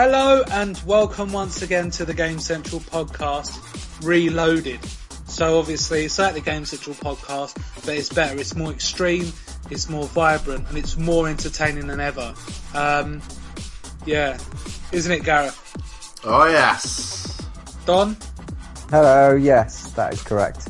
Hello and welcome once again to the Game Central podcast, Reloaded. So obviously it's like the Game Central podcast, but it's better. It's more extreme, it's more vibrant, and it's more entertaining than ever. Um, yeah, isn't it, Gareth? Oh yes. Don, Hello, yes, that is correct.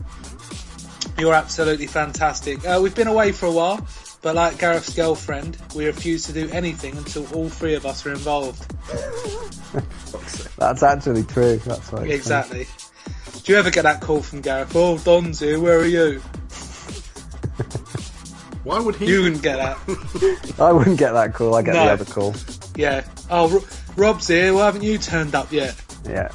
you're absolutely fantastic. Uh, we've been away for a while, but like Gareth's girlfriend, we refuse to do anything until all three of us are involved. That's actually true. That's right. Exactly. Do you ever get that call from Gareth? Oh, Don's here. Where are you? Why would he? You wouldn't get that. I wouldn't get that call. I get No. the other call. Yeah. Oh, Ro- Rob's here. Why haven't you turned up yet? Yeah.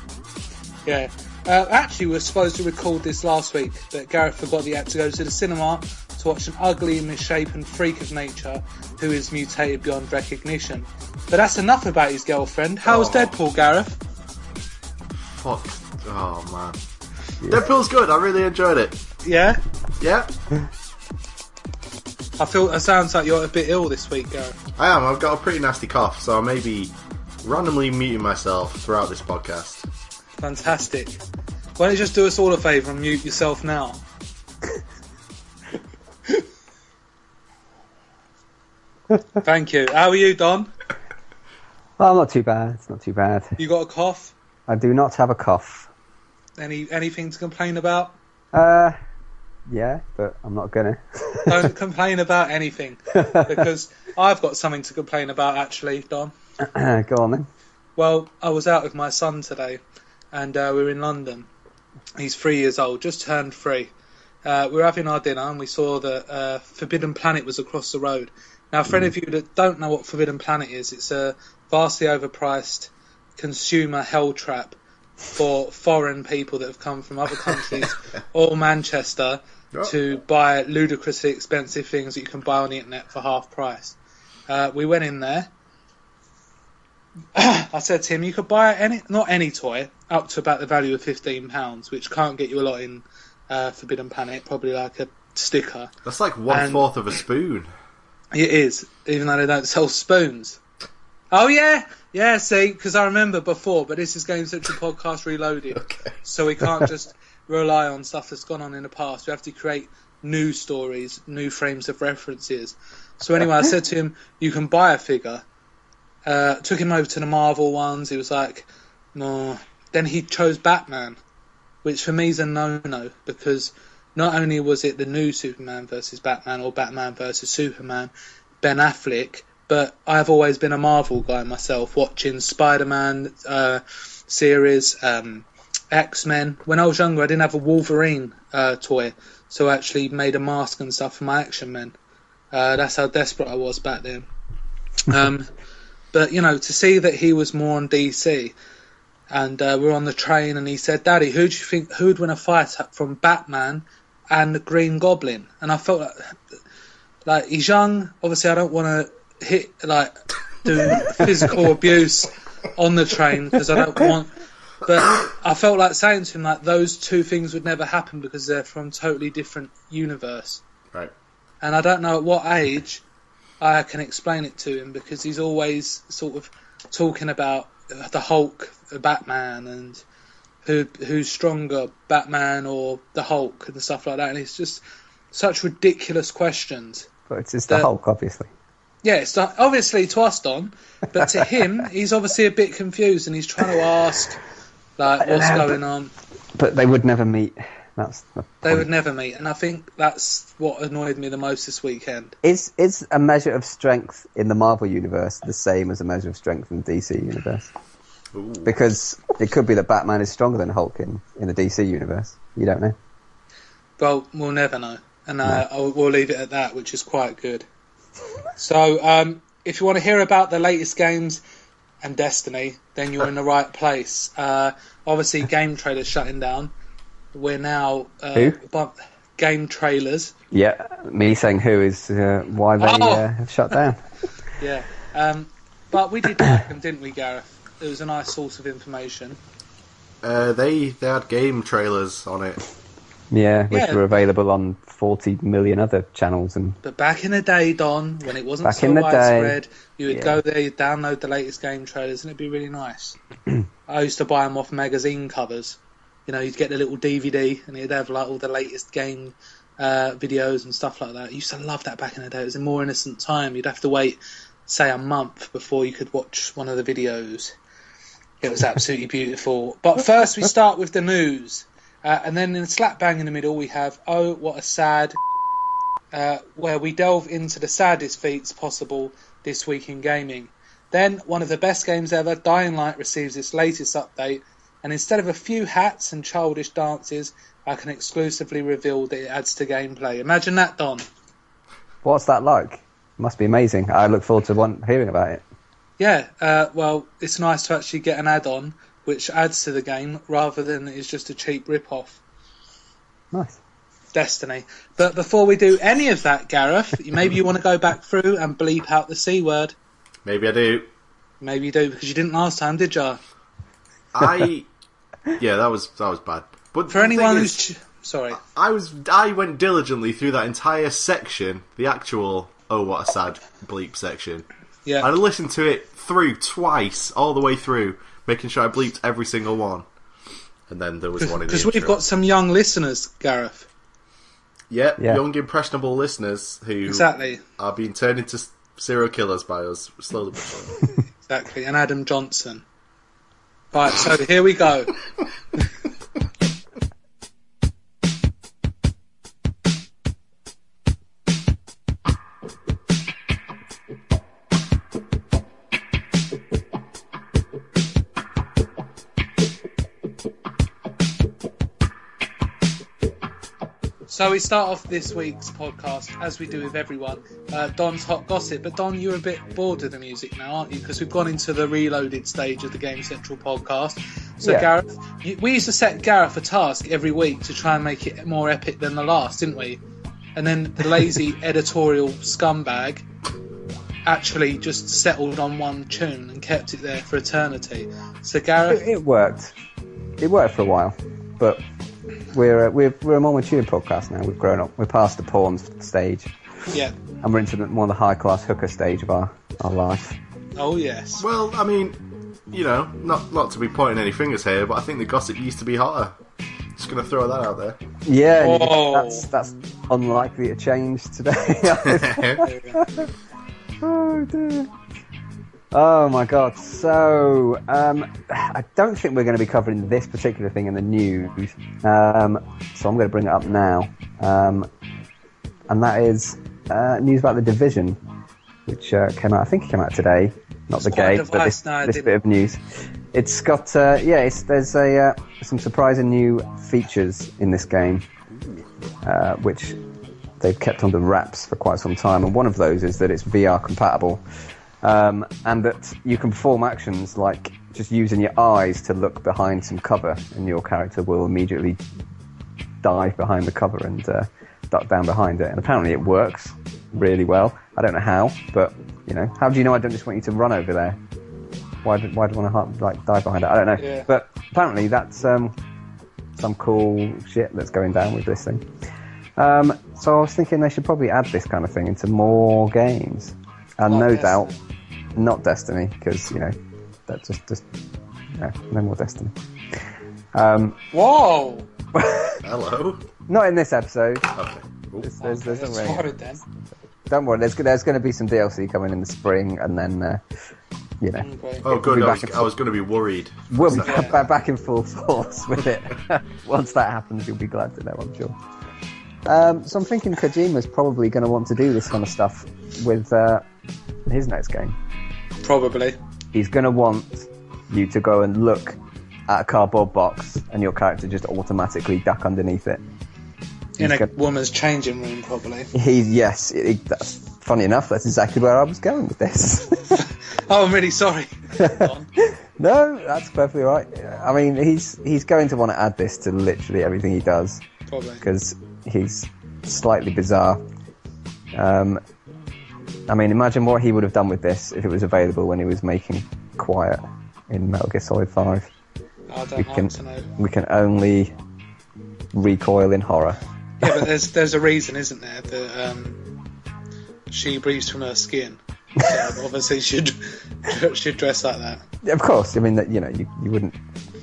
Yeah. Uh, actually, we were supposed to record this last week, but Gareth forgot that he had to go to the cinema to watch an ugly and misshapen freak of nature who is mutated beyond recognition. But that's enough about his girlfriend. How was Oh. Deadpool, Gareth? Fuck. Oh man. Deadpool's good. I really enjoyed it. Yeah. Yeah, I feel it sounds like you're a bit ill this week, Gareth. I am. I've got a pretty nasty cough, so I may be randomly muting myself throughout this podcast. Fantastic. Why don't you just do us all a favour and mute yourself now? Thank you. How are you, Don? Oh, not too bad. It's not too bad. You got a cough? I do not have a cough. Any anything to complain about? Uh, yeah, but I'm not gonna. Don't complain about anything because I've got something to complain about actually, Don. Go on then. Well, I was out with my son today, and uh, we were in London. He's three years old, just turned three. Uh, we were having our dinner, and we saw that uh, Forbidden Planet was across the road. Now, for any of you that don't know what Forbidden Planet is, it's a vastly overpriced consumer hell trap for foreign people that have come from other countries or Manchester Oh. to buy ludicrously expensive things that you can buy on the internet for half price. Uh, we went in there. I said to him, you could buy any, not any toy, up to about the value of fifteen pounds, which can't get you a lot in uh, Forbidden Planet. Probably like a sticker. That's like one And- fourth of a spoon. It is, even though they don't sell spoons. Oh yeah, yeah. See, because I remember before, but this is Game Central Podcast Reloaded, Okay. so we can't just rely on stuff that's gone on in the past. We have to create new stories, new frames of references. So anyway, I said to him, "You can buy a figure." Uh, took him over to the Marvel ones. He was like, "No." Then he chose Batman, which for me is a no-no because not only was it the new Superman versus Batman or Batman versus Superman, Ben Affleck, but I've always been a Marvel guy myself, watching Spider-Man uh, series, um, X-Men. When I was younger, I didn't have a Wolverine uh, toy, so I actually made a mask and stuff for my Action Men. Uh, that's how desperate I was back then. Um, but you know, to see that he was more on DC, and uh, we we're on the train, and he said, "Daddy, who do you think who would win a fight from Batman and the Green Goblin?" And I felt like, like he's young. Obviously, I don't want to hit like do physical abuse on the train because I don't want. But I felt like saying to him like those two things would never happen because they're from totally different universe. Right. And I don't know at what age I can explain it to him because he's always sort of talking about the Hulk, the Batman, and who who's stronger, Batman or the Hulk and stuff like that. And it's just such ridiculous questions. But it's just the The- Hulk, obviously. Yeah, it's not, obviously to us, Don, but to him, he's obviously a bit confused and he's trying to ask, like, what's Yeah, but- going on. But they would never meet. That's the They point. would never meet, and I think that's what annoyed me the most this weekend. Is is a measure of strength in the Marvel universe the same as a measure of strength in the DC universe? Ooh. Because it could be that Batman is stronger than Hulk in, in the DC universe. You don't know. Well, we'll never know, and uh, I'll, we'll leave it at that, which is quite good. So, um, if you want to hear about the latest games and Destiny, then you're in the right place. Uh, obviously, game trailers shutting down. We're now uh, Who? bu- game trailers. Yeah, me saying who is uh, why they Oh. uh, have shut down. Yeah. Um, But we did like them, didn't we, Gareth? It was a nice source of information. Uh, they they had game trailers on it. Yeah, which Yeah. were available on 40 million other channels and But back in the day, Don, when it wasn't Back so the day, widespread, you would yeah. go there, you'd download the latest game trailers, and it'd be really nice. I used to buy them off magazine covers. You know, you'd get the little DVD, and it'd have like all the latest game uh, videos and stuff like that. I used to love that back in the day. It was a more innocent time. You'd have to wait, say, a month before you could watch one of the videos. It was absolutely beautiful. But first, we start with the news. Uh, and then in slap bang in the middle, we have Oh, What a Sad uh, where we delve into the saddest feats possible this week in gaming. Then, one of the best games ever, Dying Light receives its latest update, and instead of a few hats and childish dances, I can exclusively reveal that it adds to gameplay. Imagine that, Don. what's that like? Must be amazing. I look forward to one, hearing about it. Yeah, uh, well, it's nice to actually get an add-on which adds to the game rather than it's just a cheap rip-off. Nice. Destiny. But before we do any of that, Gareth, maybe you want to go back through and bleep out the C word. Maybe I do. Maybe you do because you didn't last time, did you? I yeah, that was that was bad. But For anyone thing who's is, ch- sorry, I was I went diligently through that entire section, the actual oh what a sad bleep section. yeah, I listened to it through twice, all the way through, making sure I bleeped every single one. And then there was one in the because we've got some young listeners, Gareth. Yep, Yeah. young impressionable listeners who Exactly, are being turned into serial killers by us slowly exactly, and Adam Johnson. Right, so here we go. So we start off this week's podcast, as we do with everyone, uh, Don's Hot Gossip. But Don, you're a bit bored of the music now, aren't you? Because we've gone into the reloaded stage of the Game Central podcast. So Yeah. Gareth, you, we used to set Gareth a task every week to try and make it more epic than the last, didn't we? And then the lazy editorial scumbag actually just settled on one tune and kept it there for eternity. So Gareth, It, it worked. It worked for a while, but we're, uh, we're we're a more mature podcast now. We've grown up. We're past the porn stage, yeah, and we're into the, more the high class hooker stage of our, our life. oh yes, well, I mean, you know, not not to be pointing any fingers here, but I think the gossip used to be hotter. Just gonna throw that out there. Yeah, Whoa. that's that's unlikely to change today. oh dear. Oh my god. So, um, I don't think we're going to be covering this particular thing in the news. Um, so I'm going to bring it up now. Um, and that is uh, news about the division, which uh, came out. I think it came out today. Not the It's a game, but this, No, this bit of news. It's got uh, yeah. It's, there's a uh, some surprising new features in this game, uh, which they've kept under wraps for quite some time. And one of those is that it's VR compatible, um, and that you can perform actions like just using your eyes to look behind some cover, and your character will immediately dive behind the cover and uh, duck down behind it. And apparently, it works really well. I don't know how, but you know, how do you know I don't just want you to run over there? Why do, why do I want to like dive behind it? I don't know. Yeah. But apparently, that's um, some cool shit that's going down with this thing. Um, so I was thinking they should probably add this kind of thing into more games, and Not no Destiny. doubt not Destiny because you know that just just no, no more Destiny. Um, whoa. Hello. not in this episode. Okay. Ooh. There's, there's, there's Okay, way. sorry then. Don't worry. There's there's going to be some DLC coming in the spring, and then uh, you know Okay. Oh, We'll good. I back was, I was going to be worried. we'll be Yeah. back, back in full force with it. Once that happens, you'll be glad to know. I'm sure. Um, so I'm thinking Kojima's probably going to want to do this kind of stuff with uh, his next game. Probably. He's going to want you to go and look at a cardboard box, and your character just automatically duck underneath it. In a He's got- woman's changing room, probably. He's yes. It, that's funny enough. That's exactly where I was going with this. Oh, I'm really sorry. No, that's perfectly right. I mean, he's he's going to want to add this to literally everything he does probably. because he's slightly bizarre. Um, I mean, imagine what he would have done with this if it was available when he was making Quiet in Metal Gear Solid 5. We can, we can only recoil in horror. Yeah, but there's there's a reason, isn't there, that um, she breathes from her skin. So obviously, should should dress like that. Of course, I mean that you know you, you wouldn't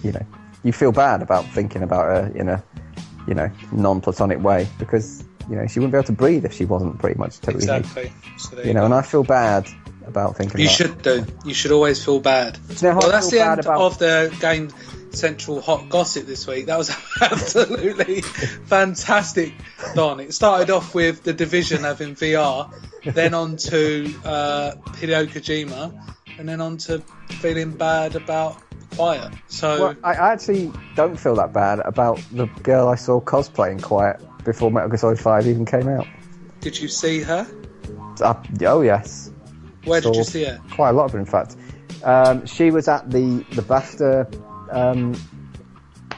you know you feel bad about thinking about her in a you know non-platonic way because you know she wouldn't be able to breathe if she wasn't pretty much totally naked. Exactly. So You know, go. and I feel bad about thinking. You about should do. You should always feel bad. you know well, that's the end about- of the Game Central hot gossip this week. That was absolutely fantastic, Don. It started off with the Division having VR, then on to uh, Hideo Kojima, and then on to feeling bad about Quiet. So Well, I actually don't feel that bad about the girl I saw cosplaying Quiet before Metal Gear Solid 5 even came out. did you see her? Uh, oh yes, Where did you see her? quite a lot of her, in fact. Um, she was at the the BAFTA um,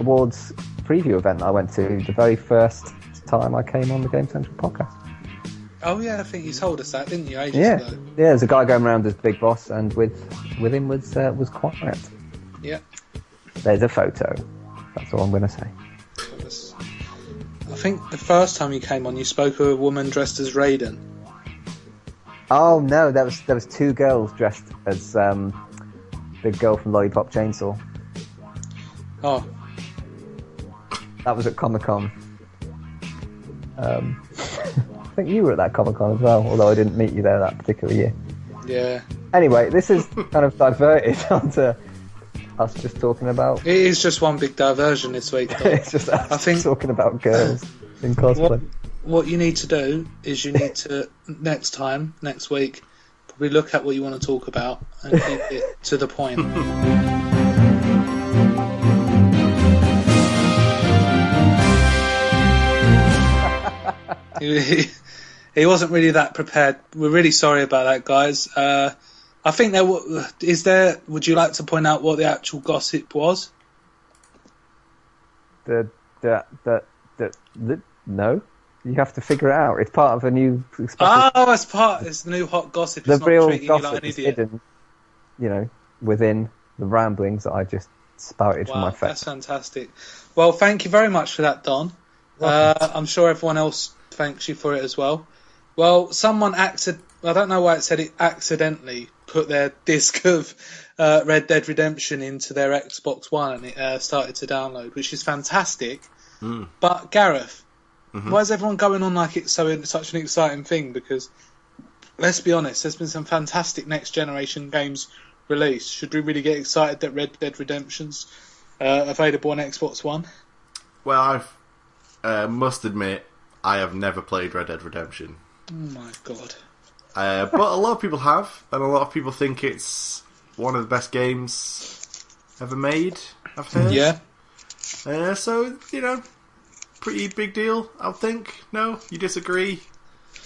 awards preview event I went to the very first time I came on the Game Central podcast. Oh yeah, I think you told us that, didn't you, ages Yeah, ago? yeah. There's a guy going around as Big Boss, and with with him was uh, was Quiet. Yeah. There's a photo. That's all I'm going to say. I think the first time you came on, you spoke of a woman dressed as Raiden. Oh no, that was there was two girls dressed as um, the girl from Lollipop Chainsaw. Oh, That was at Comic Con. Um, I think you were at that Comic Con as well, although I didn't meet you there that particular year. yeah. Anyway, this is kind of diverted onto us just talking about. It is just one big diversion this week. It's just us I think- talking about girls in cosplay. what, what you need to do is you need to next time, next week, probably look at what you want to talk about and keep it to the point. he, he wasn't really that prepared. We're really sorry about that, guys. Uh, I think there is there. Would you like to point out what the actual gossip was? The, the, the, the, the, no, you have to figure it out. It's part of a new special Oh, it's part. It's the new hot gossip. the It's not real treating you like gossip an is idiot. hidden, you know, within the ramblings that I just spouted from my face. that's fantastic. Well, thank you very much for that, Don. Uh, I'm sure everyone else thanks you for it as well. Well, someone acted. I don't know why it said it accidentally put their disc of uh, Red Dead Redemption into their Xbox One and it uh, started to download, which is fantastic. But Gareth, why is everyone going on like it's so such an exciting thing? Because let's be honest, there's been some fantastic next generation games released. Should we really get excited that Red Dead Redemption's uh, available on Xbox One? Well, I uh, must admit, I have never played Red Dead Redemption. Oh my god. Uh, but a lot of people have, and a lot of people think it's one of the best games ever made. I've heard. Yeah. Uh, so you know, pretty big deal. I think. No, you disagree?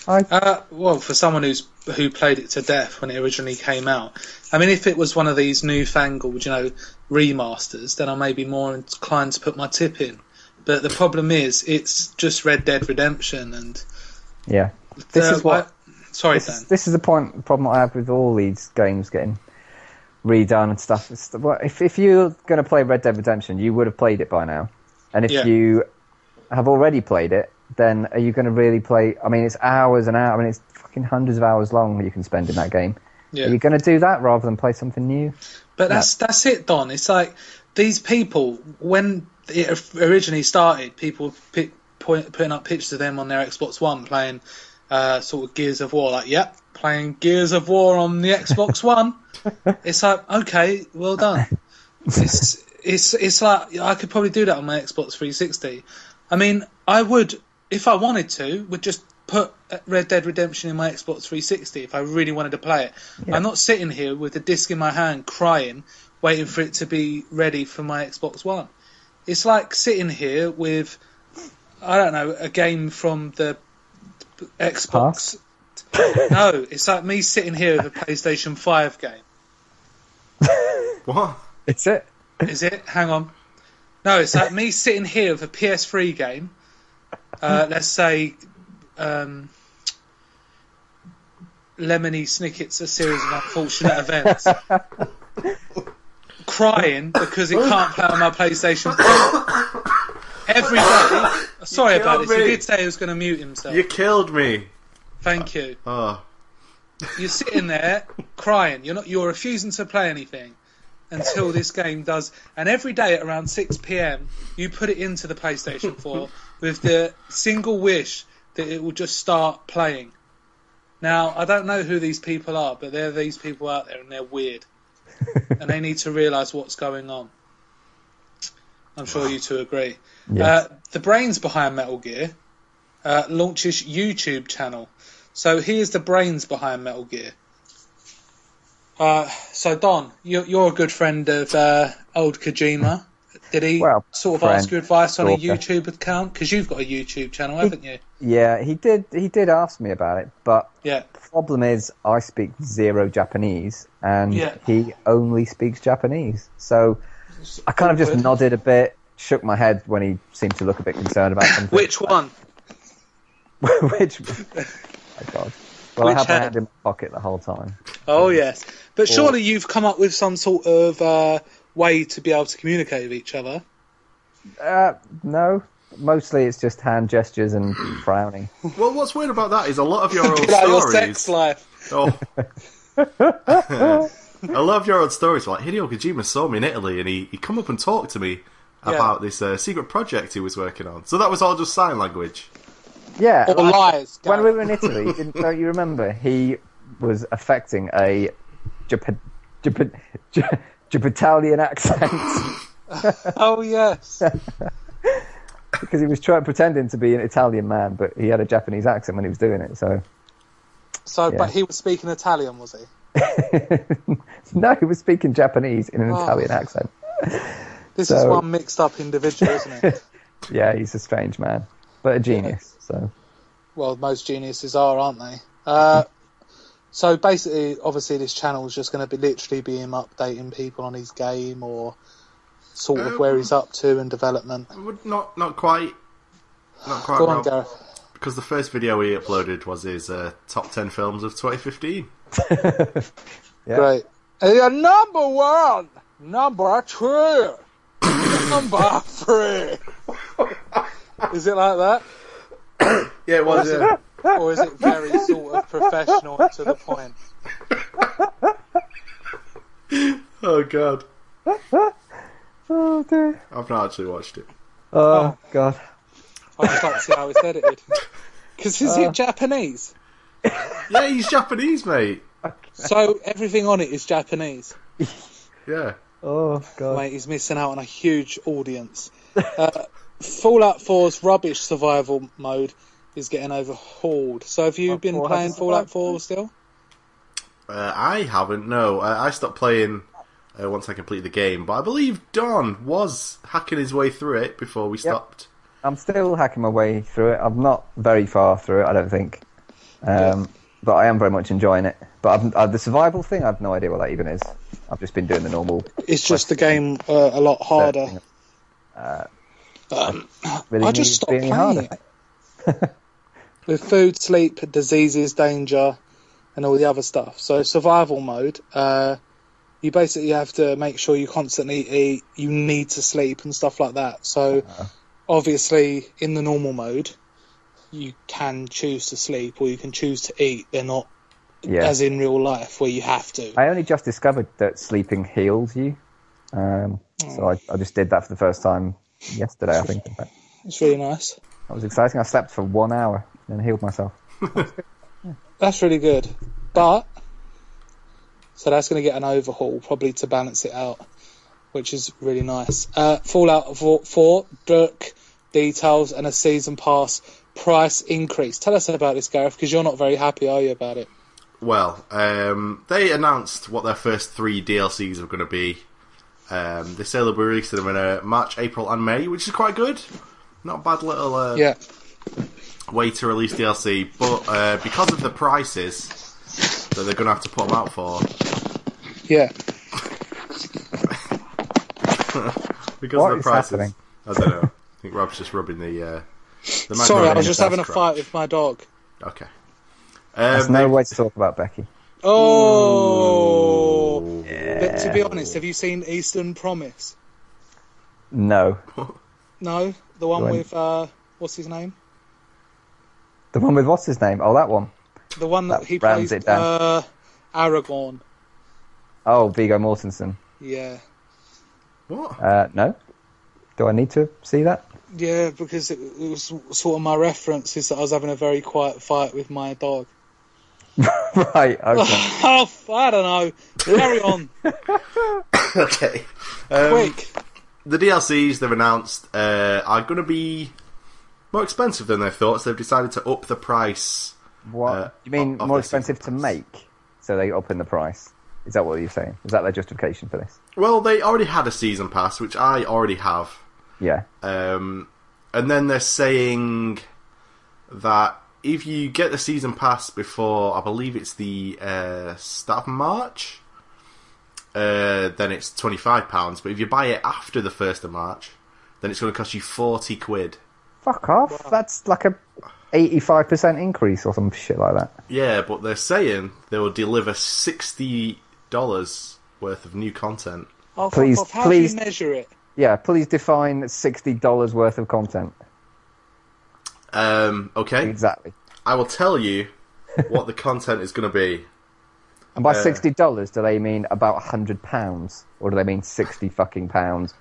Uh, well, for someone who's who played it to death when it originally came out, I mean, if it was one of these newfangled, you know, remasters, then I may be more inclined to put my tip in. But the problem is, it's just Red Dead Redemption, and Yeah, this uh, is what. Sorry, This is, this is the point problem I have with all these games getting redone and stuff. Well, if if you're going to play Red Dead Redemption, you would have played it by now, and if Yeah. you have already played it, then are you going to really play? I mean, it's hours and hours. I mean, it's fucking hundreds of hours long you can spend in that game. Yeah. Are you going to do that rather than play something new? But that's that's it, Don. It's like these people when it originally started, people point, putting up pictures of them on their Xbox One playing uh, sort of Gears of War. Like, yep, playing Gears of War on the Xbox One. It's like, okay, well done. It's it's it's like I could probably do that on my Xbox 360. I mean, I would if I wanted to, would just put Red Dead Redemption in my Xbox 360 if I really wanted to play it. I'm not sitting here with the disc in my hand crying, waiting for it to be ready for my Xbox One. It's like sitting here with, I don't know, a game from the Xbox. no, it's like me sitting here with a PlayStation 5 game. What? It's it. Is it? Hang on. No, it's like me sitting here with a PS3 game. Uh, let's say, um, Lemony Snicket's A Series of Unfortunate Events. Crying because it can't play on my PlayStation 4. Every day. Sorry about killed this. He did say he was going to mute himself. You killed me. Thank you. Oh, You're sitting there crying. You're not. You're refusing to play anything until this game does. And every day at around 6 p.m., you put it into the PlayStation 4 with the single wish that it will just start playing. Now, I don't know who these people are, but there are these people out there, and they're weird, and they need to realise what's going on. I'm sure you two agree. Yes. Uh, the brains behind Metal Gear uh, launches YouTube channel. So here's the brains behind Metal Gear. Uh, so Don, you're, you're a good friend of uh, old Kojima. Did he Well, sort of ask friend, your advice on a. YouTube account? Because you've got a YouTube channel, haven't you? Yeah, he did. He did ask me about it, but Yeah. the problem is I speak zero Japanese, and Yeah. he only speaks Japanese. So I kind of just nodded a bit, shook my head when he seemed to look a bit concerned about something. Which one? Which? Oh God. Well, Which I had my head? hand in my pocket the whole time. Oh yes, but surely you've come up with some sort of uh, way to be able to communicate with each other. Uh, no, mostly it's just hand gestures and frowning. well, what's weird about that is a lot of your old Get out your stories. sex life. Oh. I love your old stories. Like Hideo Kojima saw me in Italy, and he he come up and talked to me Yeah. about this uh, secret project he was working on. So that was all just sign language. Yeah, Or like, lies. when we were in Italy, didn't, don't you remember? He was affecting a Jap- Jap- Jap- Japitalian accent Oh yes. because he was trying pretending to be an Italian man, but he had a Japanese accent when he was doing it. So So, Yeah. but he was speaking Italian, was he? no, he was speaking Japanese in an Oh. Italian accent. This is one mixed up individual, isn't it? Yeah, he's a strange man, but a genius. So well, most geniuses are, aren't they? Uh, so basically, obviously, this channel is just going to be literally be him updating people on his game or sort of Um, where he's up to in development. Not not quite. Not quite. Go on, Gareth. Because the first video he uploaded was his uh, top ten films of 2015. yeah, Great. And number one, number two, number three. Is it like that? Yeah, it was. Yeah. Or is it very sort of professional to the point? oh god, Oh dear. I've not actually watched it. Oh, oh. god. I just like to see how it's edited. Because is it uh. Japanese? Yeah, he's Japanese, mate. So everything on it is Japanese. Yeah. Oh god. Mate, he's missing out on a huge audience. Uh, Fallout 4's rubbish survival mode is getting overhauled. So have you Fallout been 4 playing Fallout survived? 4 still? Uh, I haven't. No, uh, I stopped playing uh, once I completed the game. But I believe Don was hacking his way through it before we stopped. I'm still hacking my way through it. I'm not very far through it, I don't think. Um, But I am very much enjoying it. But I've, uh, the survival thing, I've no idea what that even is. I've just been doing the normal. It's just the game uh, a lot harder. Um, Really I just stopped playing harder. it. With food, sleep, diseases, danger, and all the other stuff. So survival mode, uh, you basically have to make sure you constantly eat. You need to sleep and stuff like that. So obviously, in the normal mode, you can choose to sleep or you can choose to eat. They're not Yeah. as in real life where you have to. I only just discovered that sleeping heals you. Um, so I, I just did that for the first time yesterday, I think. It's really nice. That was exciting. I slept for one hour and healed myself. That's really good. But so that's going to get an overhaul probably to balance it out, which is really nice. Uh, Fallout 4, 4 book details and a season pass price increase. Tell us about this, Gareth, because you're not very happy, are you, about it? Well, um, they announced what their first three DLCs are going to be. Um, they say they'll be releasing them in uh, March, April, and May, which is quite good. Not a bad little uh, Yeah. way to release DLC, but uh, because of the prices that they're going to have to put them out for, Yeah. because What of the is prices, happening? I don't know. I think Rob's just rubbing the. The Sorry, I was just his having a fight with my dog. Okay. There's Um, no way to talk about Becky. Oh. yeah. But to be honest, have you seen Eastern Promise? No. No, the one Go with uh, what's his name? The one with what's his name? Oh, that one. The one that, That he rounds plays it down. uh, Aragorn. Oh, Viggo Mortensen. Yeah, What? Uh, no. Do I need to see that? Yeah, because it, it was sort of my reference is that I was having a very quiet fight with my dog. right. Okay. oh, I don't know. Carry on, okay. Um, quick. the DLCs they've announced uh, are going to be more expensive than they thought, so they've decided to up the price. What? uh, you mean more expensive to pass. make? So they up in the price. Is that what you're saying? Is that their justification for this? Well, they already had a season pass, which I already have, Yeah. um, and then they're saying that if you get the season pass before, I believe it's the uh, start of March, uh, then it's twenty five pounds. But if you buy it after the first of March, then it's going to cost you forty quid. Fuck off. That's like a 85% increase or some shit like that. Yeah, but they're saying they will deliver sixty dollars worth of new content. Oh, fuck Please- off. How please- do you measure it? Yeah, please define $60 worth of content. Um, okay, Exactly. I will tell you what the content is going to be. And by Uh, $60, do they mean about £100? Or do they mean 60 fucking pounds?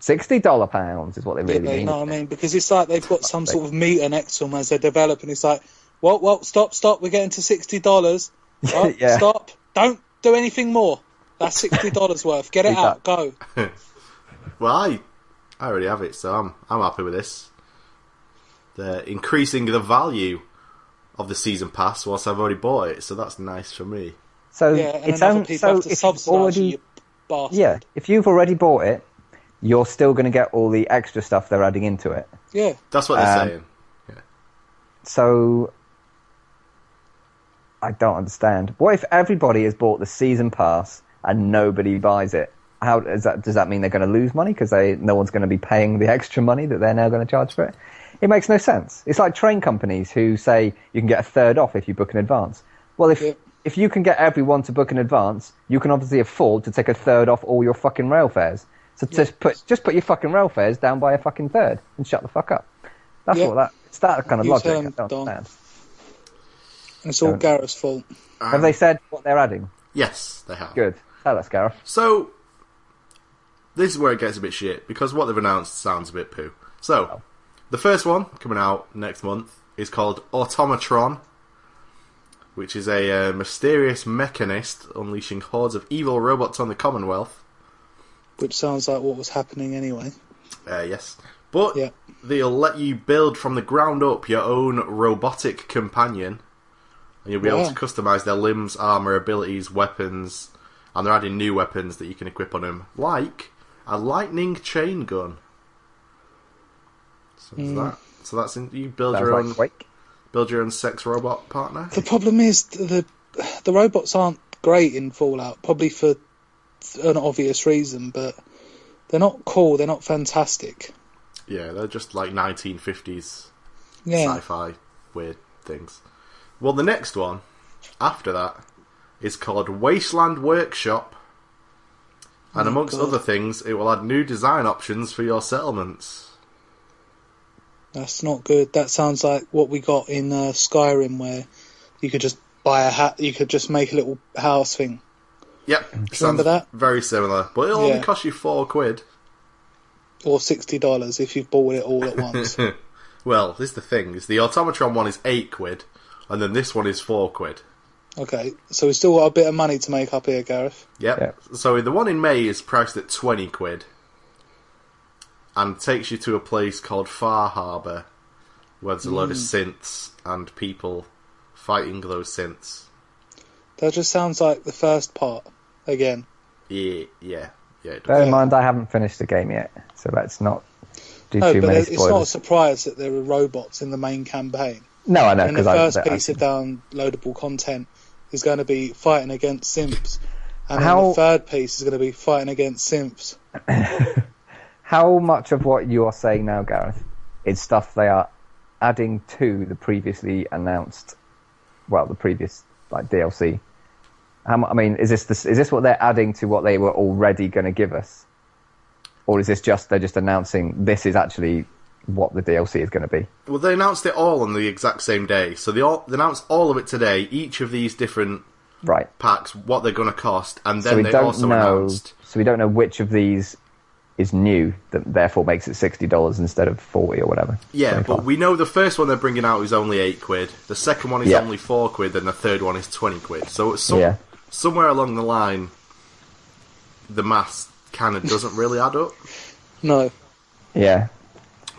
$60 pounds is what they really you mean. know what I mean? Because it's like they've got some sort of meter next to them as they're developing. It's like, well, well, stop, stop. We're getting to sixty dollars. Yeah. Stop. Don't do anything more. That's sixty dollars worth. Get it Keep out. Go. Well, I, I already have it, so I'm I'm happy with this. They're increasing the value of the season pass whilst I've already bought it, so that's nice for me. So Yeah, and it's then other on, people so if you've already you bastard. yeah, if you've already bought it, you're still going to get all the extra stuff they're adding into it. Yeah. That's what they're Um, saying. Yeah. So I don't understand. What if everybody has bought the season pass and nobody buys it? How does that? Does that mean they're going to lose money because they no one's going to be paying the extra money that they're now going to charge for it? It makes no sense. It's like train companies who say you can get a third off if you book in advance. Well, if Yeah. if you can get everyone to book in advance, you can obviously afford to take a third off all your fucking rail fares. So just put just put your fucking rail fares down by a fucking third and shut the fuck up. That's Yeah. what that. It's that kind of You logic. tell I them, don't understand. And it's all Don't- Gareth's fault. Have they um, said what they're adding? Yes, they have. Good. Tell us, Gareth. So this is where it gets a bit shit because what they've announced sounds a bit poo. So the first one coming out next month is called Automatron, which is a uh, mysterious mechanist unleashing hordes of evil robots on the Commonwealth. Which sounds like what was happening anyway. Uh, yes, but Yeah. they'll let you build from the ground up your own robotic companion, and you'll be able to customize their limbs, armor, abilities, weapons, and they're adding new weapons that you can equip on them, like a lightning chain gun. So, there's hmm. that. so that's in, you build Sounds your own Quake. build your own sex robot partner. The problem is the the robots aren't great in Fallout, probably for an obvious reason, but they're not cool. They're not fantastic. Yeah, they're just like 1950s Yeah. sci-fi weird things. Well, the next one after that is called Wasteland Workshop, and Oh, amongst God. other things, it will add new design options for your settlements. That's not good. That sounds like what we got in uh, Skyrim, where you could just buy a hat. You could just make a little house thing. Yep, remember that? very similar, but it'll Yeah. only cost you four quid. or sixty dollars if you've bought it all at once. Well, this is the thing: is the Automatron one is eight quid, and then this one is four quid. Okay, so we've still got a bit of money to make up here, Gareth. Yep. Yep. So the one in May is priced at twenty quid, and takes you to a place called Far Harbour, where there's a load of hmm. synths and people fighting those synths. That just sounds like the first part again. Yeah, yeah, yeah. It Bear in mind, I haven't finished the game yet, so let's not do No, too but many it's not a surprise that there are robots in the main campaign. No, I know and the because I, first I, piece of downloadable content is going to be fighting against synths, and then the third piece is going to be fighting against synths. how much of what you are saying now, Gareth, is stuff they are adding to the previously announced well, the previous like DLC. How, I mean, is this the, is this what they're adding to what they were already going to give us, or is this just they're just announcing this is actually what the DLC is going to be? Well, they announced it all on the exact same day. So they all they announced all of it today. Each of these different Right. packs, what they're going to cost, and So then we they don't also know. announced. So we don't know which of these is new that therefore makes it sixty dollars instead of forty or whatever. Yeah, 25. but we know the first one they're bringing out is only eight quid. The second one is Yeah. only four quid, and the third one is twenty quid. So it's some, Yeah. somewhere along the line, the maths kind of doesn't really add up. No, yeah.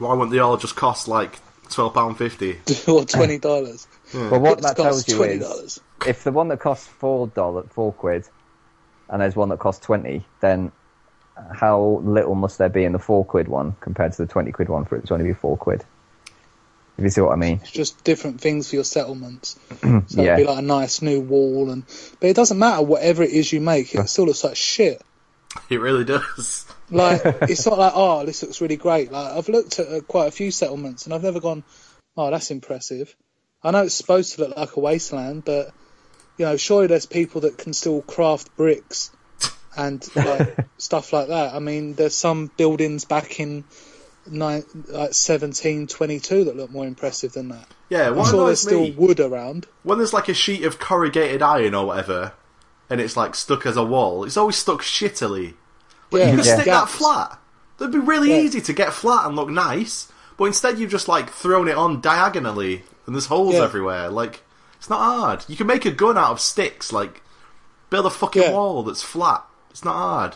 Why wouldn't they all just cost like twelve pound fifty? or twenty dollars. But what that tells you twenty is if the one that costs four dollar four quid, and there's one that costs twenty, then how little must there be in the four quid one compared to the twenty quid one for it to only be four quid? If you see what I mean? It's just different things for your settlements. So Yeah. it'd be like a nice new wall, and but it doesn't matter whatever it is you make. It still looks like shit. It really does. Like it's not like oh, this looks really great. Like I've looked at uh, quite a few settlements, and I've never gone, oh, that's impressive. I know it's supposed to look like a wasteland, but you know, surely there's people that can still craft bricks and like stuff like that. I mean, there's some buildings back in nine, like 1722 that look more impressive than that. Yeah, I'm sure annoys there's still wood around. when there's like a sheet of corrugated iron or whatever, and it's like stuck as a wall. It's always stuck shittily. But Yeah, you could Yeah. stick that flat. That'd be really Yeah. easy to get flat and look nice. But instead, you've just like thrown it on diagonally, and there's holes Yeah. everywhere. Like it's not hard. You can make a gun out of sticks. Like build a fucking Yeah. wall that's flat. It's not hard.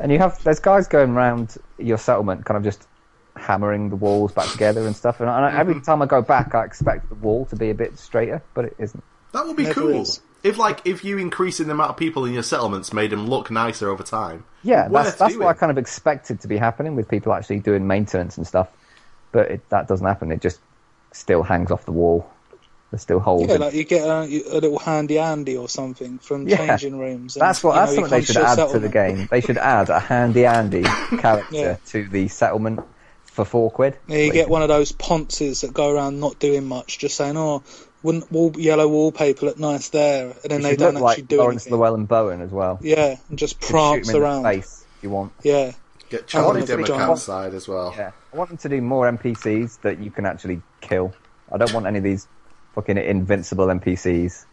And you have there's guys going around your settlement, kind of just hammering the walls back together and stuff. And I, Mm-hmm. every time I go back, I expect the wall to be a bit straighter, but it isn't. That would be Never cool. is. If like if you increasing the amount of people in your settlements made them look nicer over time. Yeah, Worth that's that's what I kind of expected to be happening with people actually doing maintenance and stuff. But it, that doesn't happen. It just still hangs off the wall. There's still holes. Yeah, in- like you get a, a little handy Andy or something from Yeah. changing rooms. and, that's what you know, something they should your add to the game. They should add a handy Andy character Yeah. to the settlement for four quid. Yeah, you get one of those ponces that go around not doing much, just saying, "Oh, wouldn't wall, yellow wallpaper look nice there?" And then they don't look actually like do Laurence anything. Llewelyn-Bowen as well. Yeah, and just You could prance shoot him in around. the face if you want. Yeah, Get Charlie want to Dimmock join- outside as well. Yeah, I want them to do more NPCs that you can actually kill. I don't want any of these fucking invincible NPCs.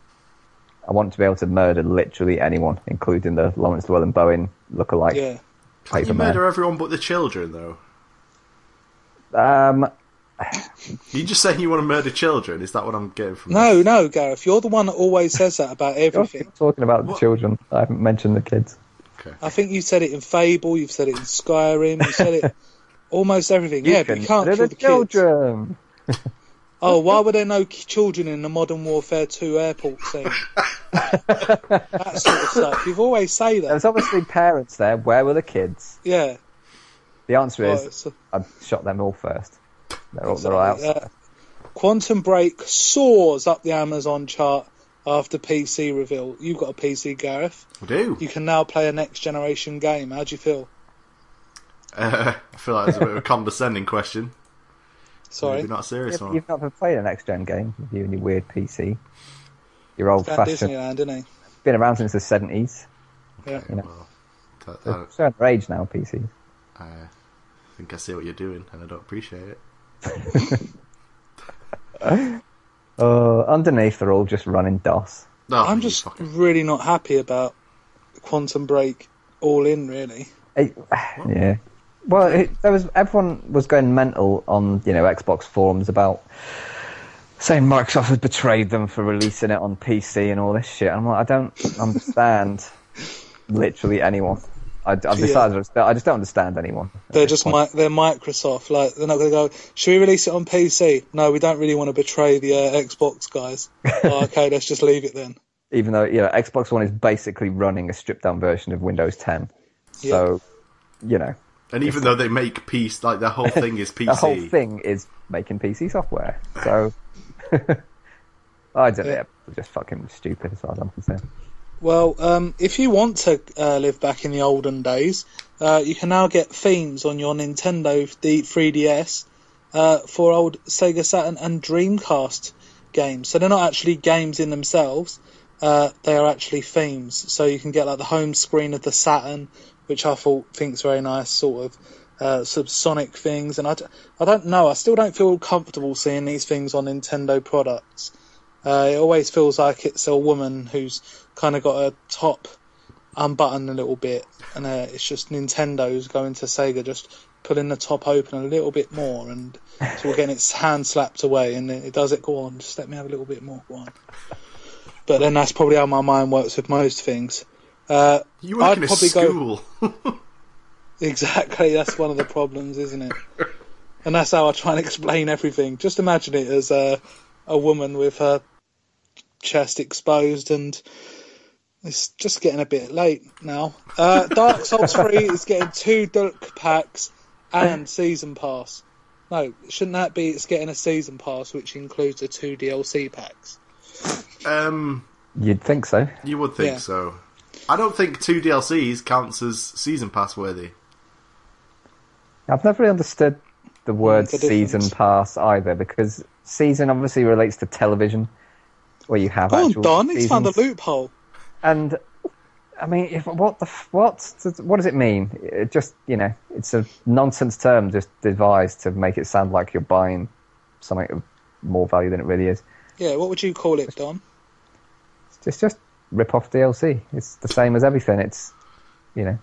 I want to be able to murder literally anyone, including the Laurence Llewelyn-Bowen lookalike yeah. Can't you paper man. murder everyone but the children though? Um, You just saying you want to murder children? Is that what I'm getting from you? No, this? no, Gareth, you're the one that always says that about you're everything. talking about the children. I haven't mentioned the kids. I think you said it in Fable, you've said it in Skyrim, you said it almost everything. yeah, but you can't kill the the kids. children. Oh, why were there no children in the Modern Warfare 2 airport scene? that sort of stuff. You've always say that. There's obviously parents there. Where were the kids? Yeah. The answer Well, is it's a- I shot them all first. They're all, they're all out. Uh, Quantum Break soars up the Amazon chart after PC reveal. You've got a PC, Gareth. I do. You can now play a next generation game. How do you feel? Uh, I feel like it's a bit of a condescending question. Sorry. Maybe not a serious You've, one. you've not been playing a next gen game, have you, and your weird PC. You're old At fashioned. Disneyland, isn't he? Been around since the 70s. Yeah. You know. Well, that- They're that- certain age now, PC. I think I see what you're doing, and I don't appreciate it. Uh, underneath, they're all just running DOS. No, I'm just fucking- really not happy about Quantum Break all in, really. It- yeah. Well, it, there was everyone was going mental on you know Xbox forums about saying Microsoft had betrayed them for releasing it on PC and all this shit. I'm like, I don't understand literally anyone. I, I've decided I just- I just don't understand anyone. They're just mi- they're Microsoft. Like they're not going to go. Should we release it on PC? No, we don't really want to betray the uh, Xbox guys. oh, okay, let's just leave it then. even though you know Xbox One is basically running a stripped down version of Windows 10. So, you know, and even though they make peace, like their whole thing is PC. the whole thing is making PC software. So, I don't know. Yeah. They're just fucking stupid as far as I'm concerned. Well, um, if you want to uh, live back in the olden days, uh, you can now get themes on your Nintendo D- 3DS uh, for old Sega Saturn and Dreamcast games. So they're not actually games in themselves. Uh, they are actually themes. So you can get like the home screen of the Saturn, which I thought thinks very nice, sort of uh, sort of Sonic things. And I, d- I don't know. I still don't feel comfortable seeing these things on Nintendo products. Uh, it always feels like it's a woman who's kind of got a top unbuttoned a little bit, and uh, it's just Nintendo's going to Sega, just pulling the top open a little bit more, and sort of getting its hand slapped away, and it does it. Go on, just let me have a little bit more. Go on. But then that's probably how my mind works with most things. Uh, You work I'd in a probably go- school. Exactly, that's one of the problems, isn't it? And that's how I try and explain everything. Just imagine it as a a woman with her chest exposed, and it's just getting a bit late now. Uh, Dark Souls 3 is getting two Duck packs and season pass. No, shouldn't that be? It's getting a season pass, which includes the two DLC packs. um, You'd think so. you would think Yeah. so. I don't think two DLCs counts as season pass worthy. I've never really understood the word the season pass either because season obviously relates to television where you have Oh, actual Don, he's found a seasons. loophole. And I mean, if, what the what does- what does it mean? It just you know, it's a nonsense term just devised to make it sound like you're buying something of more value than it really is. Yeah, what would you call it, Don? It's just rip off DLC. It's the same as everything. It's you know,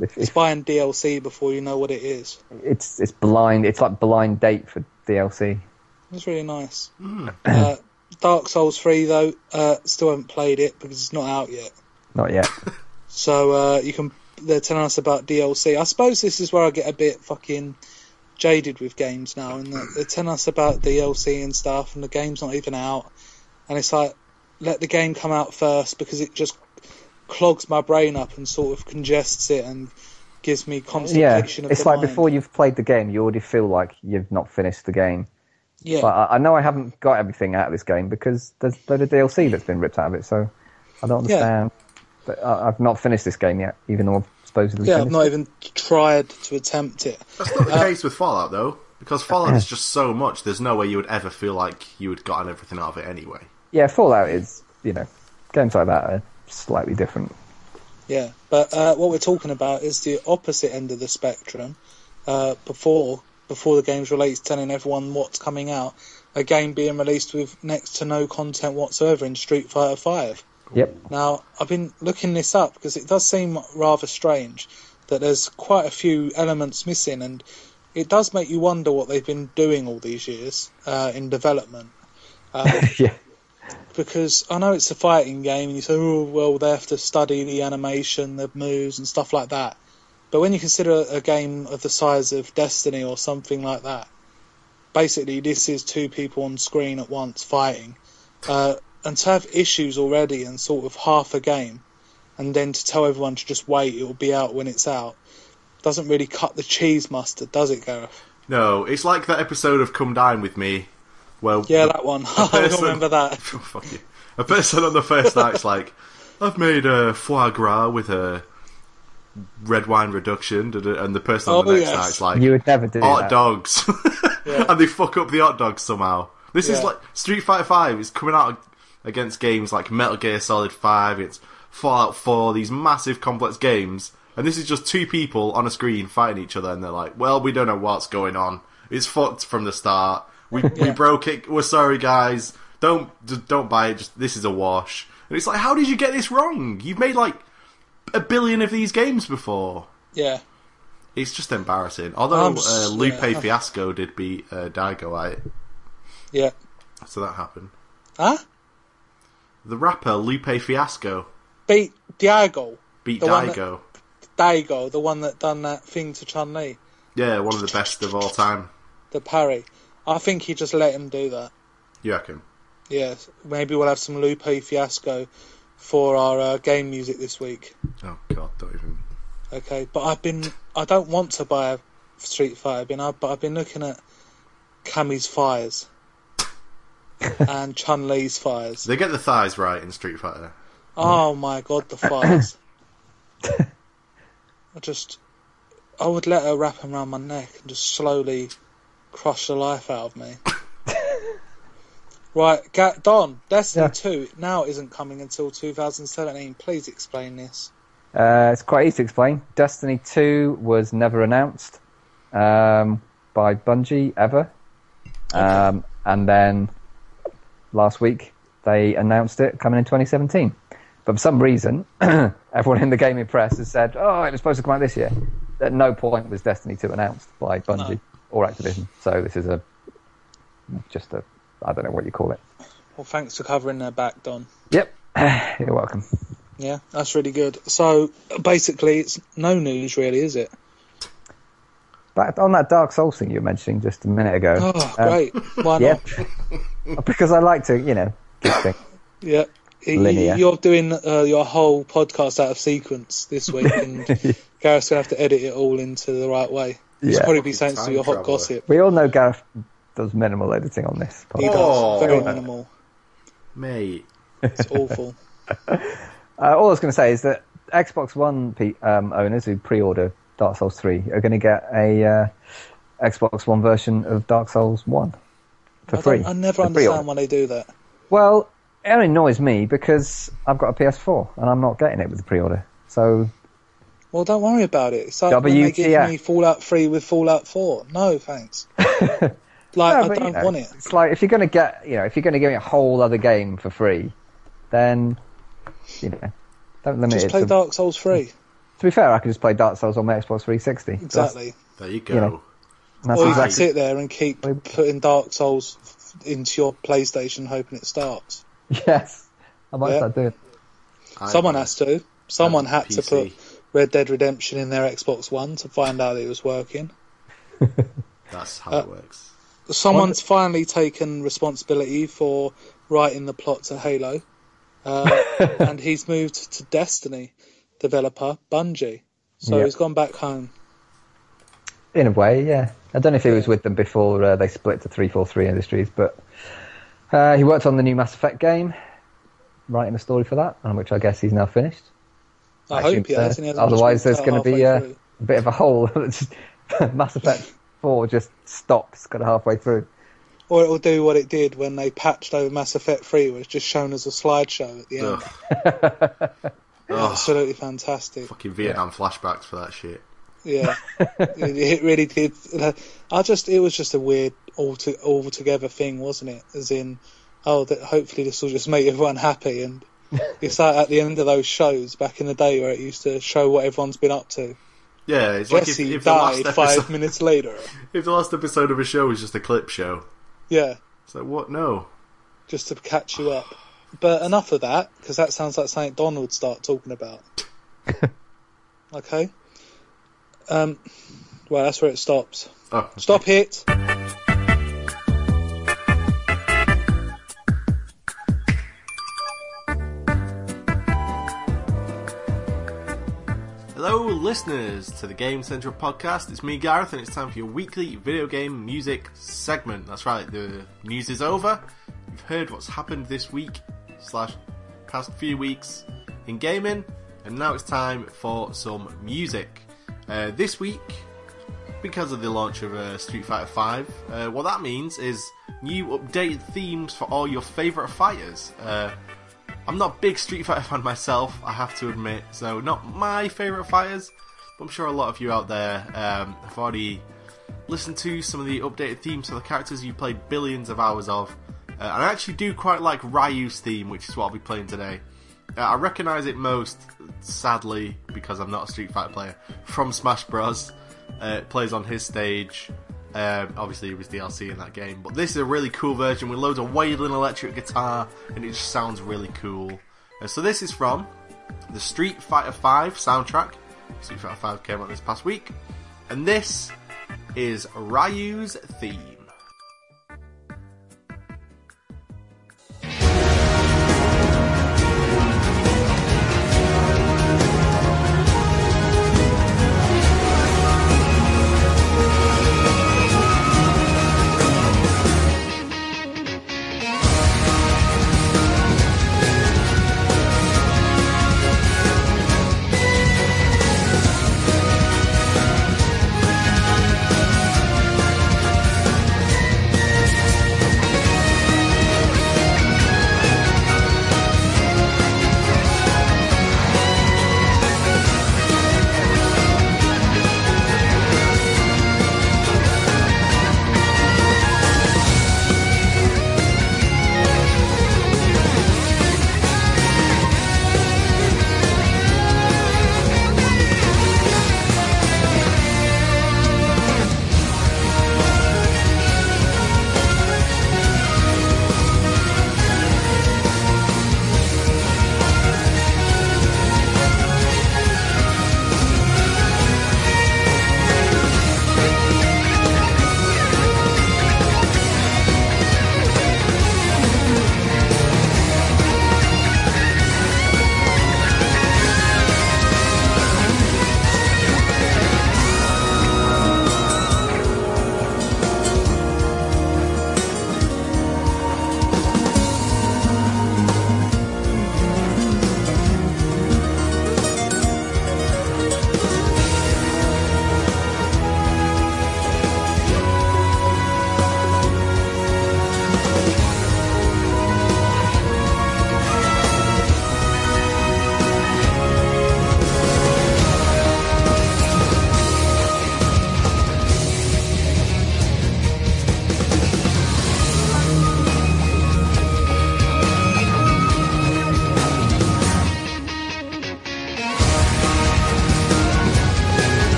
if, It's if buying DLC before you know what it is. it's it's blind. It's like blind date for DLC. It's really nice. Uh, Dark Souls 3, though, uh, still haven't played it because it's not out yet. Not yet. So uh, you can. They're telling us about DLC. I suppose this is where I get a bit fucking jaded with games now, and they're telling us about DLC and stuff, and the game's not even out, and it's like let the game come out first because it just clogs my brain up and sort of congests it and gives me yeah, constipation of it's the like mind. before you've played the game, you already feel like you've not finished the game. Yeah, But I, I know I haven't got everything out of this game because there's a load of DLC that's been ripped out of it. So I don't Yeah. understand. But I, I've not finished this game yet, even though I've supposedly yeah, I've not it. even tried to attempt it. That's not the case with Fallout though, because Fallout is just so much. There's no way you would ever feel like you had gotten everything out of it anyway. Yeah, Fallout is you know games like that are slightly different. Yeah, but uh, what we're talking about is the opposite end of the spectrum. Uh, before before the game's released, telling everyone what's coming out, a game being released with next to no content whatsoever in Street Fighter Five. Yep. Now, I've been looking this up because it does seem rather strange that there's quite a few elements missing, and it does make you wonder what they've been doing all these years uh, in development. Uh, yeah. because I know it's a fighting game, and you say, oh, well, they have to study the animation, the moves, and stuff like that. But when you consider a game of the size of Destiny or something like that, basically this is two people on screen at once fighting. Uh, and to have issues already in sort of half a game, and then to tell everyone to just wait, it will be out when it's out, doesn't really cut the cheese mustard, does it, Gareth? No, it's like that episode of Come Dine with Me, where Yeah, that one. a I person- remember that. Oh, fuck you. A person on the first night's like, I've made a foie gras with a red wine reduction, da- da- and the person on the Oh, next yes. night's like, You would never do hot that. dogs, Yeah. and they fuck up the hot dogs somehow. This is like Street Fighter Five is coming out against games like Metal Gear Solid Five, it's Fallout Four, these massive complex games, and this is just two people on a screen fighting each other, and they're like, "Well, we don't know what's going on. It's fucked from the start. We we broke it. We're sorry, guys. Don't d- don't buy it. Just this is a wash." And it's like, how did you get this wrong? You've made like a billion of these games before. Yeah. It's just embarrassing. Although uh, Lupe yeah. Fiasco did beat uh, Daigo, I, Yeah. so that happened. Huh? The rapper Lupe Fiasco Beat Daigo. beat The one that- Daigo. Daigo, the one that done that thing to Chun Li, Yeah, one of the best of all time. the parry. I think he just let him do that. You reckon? Yes, maybe we'll have some Lupe Fiasco for our uh, game music this week. Oh God, don't even. Okay, but I've been I don't want to buy a Street Fighter, bin, but I've been looking at Cammy's fires and Chun Li's fires. They get the thighs right in Street Fighter. Oh my god, the fires! I just I would let her wrap them around my neck and just slowly crush the life out of me. Right, Ga- Don, Destiny Yeah. 2 now isn't coming until 2017. Please explain this. Uh, it's quite easy to explain. Destiny 2 was never announced um, by Bungie ever. Um, and then last week they announced it coming in 2017. But for some reason, everyone in the gaming press has said, oh, it was supposed to come out this year. At no point was Destiny 2 announced by Bungie No. or Activision. So this is a just a, I don't know what you call it. Well, thanks for covering their back, Don. Yep, you're welcome. Yeah, that's really good. So basically, it's no news, really, is it? Back on that Dark Souls thing you were mentioning just a minute ago. Oh, um, great. Why Yeah, not? because I like to, you know, keep things. Yeah. Linear. You're doing uh, your whole podcast out of sequence this week, and Gareth's going to have to edit it all into the right way. There's Yeah. probably be saying to Time your hot traveller. gossip. We all know Gareth does minimal editing on this. He does. Oh. Very minimal. Mate. It's awful. Uh, all I was going to say is that Xbox One um, owners who pre-order Dark Souls 3 are going to get a uh, Xbox One version of Dark Souls 1 for I, free. I never for pre-order. understand why they do that. Well, it annoys me because I've got a PS4 and I'm not getting it with the pre-order. So Well, don't worry about it. It's like when they give WTF. me Fallout 3 with Fallout 4. No, thanks. like, No, I but, don't know, want it. It's like if you're going to get, you know, if you're going to give me a whole other game for free, then you know, don't limit Just it. play to, Dark Souls 3. to be fair, I could just play Dark Souls on my Xbox 360. That's- Exactly. There you go. You know. That's, Or you can sit there and keep putting Dark Souls into your PlayStation, hoping it starts. Yes, I might Yeah. start doing. it. I- Someone has to. Someone had to put Red Dead Redemption in their Xbox One to find out it was working. That's how Uh, it works. Someone's finally taken responsibility for writing the plot to Halo, uh, and he's moved to Destiny developer Bungie. So Yeah. he's gone back home. In a way, yeah. I don't know if he was with them before uh, they split to 343 Industries, but uh, he worked on the new Mass Effect game, writing a story for that, which I guess he's now finished. I, assume hope he has. he Otherwise, there's going to be uh, a, bit of a hole. Mass Effect 4 just stops kind of halfway through. Or it will do what it did when they patched over Mass Effect 3, where it's just shown as a slideshow at the end. Ugh. Ugh. Absolutely fantastic. Fucking Vietnam flashbacks for that shit. Yeah, it, it really did. I just, it was just a weird, all to, altogether thing, wasn't it? As in, oh, that hopefully this will just make everyone happy. And it's like at the end of those shows back in the day where it used to show what everyone's been up to. Yeah, it's like if, Jesse if the last died five minutes later. if the last episode of a show was just a clip show, Yeah, it's like what? No. just to catch you up. But enough of that, because that sounds like something Don would start talking about. okay. Um. Well, that's where it stops. Oh, Stop it. Hello, listeners to the Game Central podcast. It's me, Gareth, and it's time for your weekly video game music segment. That's right, the news is over. You've heard what's happened this week slash past few weeks in gaming, and now it's time for some music. Uh, this week, because of the launch of uh, Street Fighter V, uh, what that means is new updated themes for all your favourite fighters. I'm not a big Street Fighter fan myself, I have to admit, so not my favourite fighters, but I'm sure a lot of you out there um, have already listened to some of the updated themes for the characters you played billions of hours of. Uh, and I actually do quite like Ryu's theme, which is what I'll be playing today. Uh, I recognise it most, sadly, because I'm not a Street Fighter player, from Smash Bros. Uh, it plays on his stage. Um, obviously, it was DLC in that game, but this is a really cool version with loads of wailing electric guitar, and it just sounds really cool. Uh, so this is from the Street Fighter V soundtrack. Street Fighter V came out this past week, and this is Ryu's theme.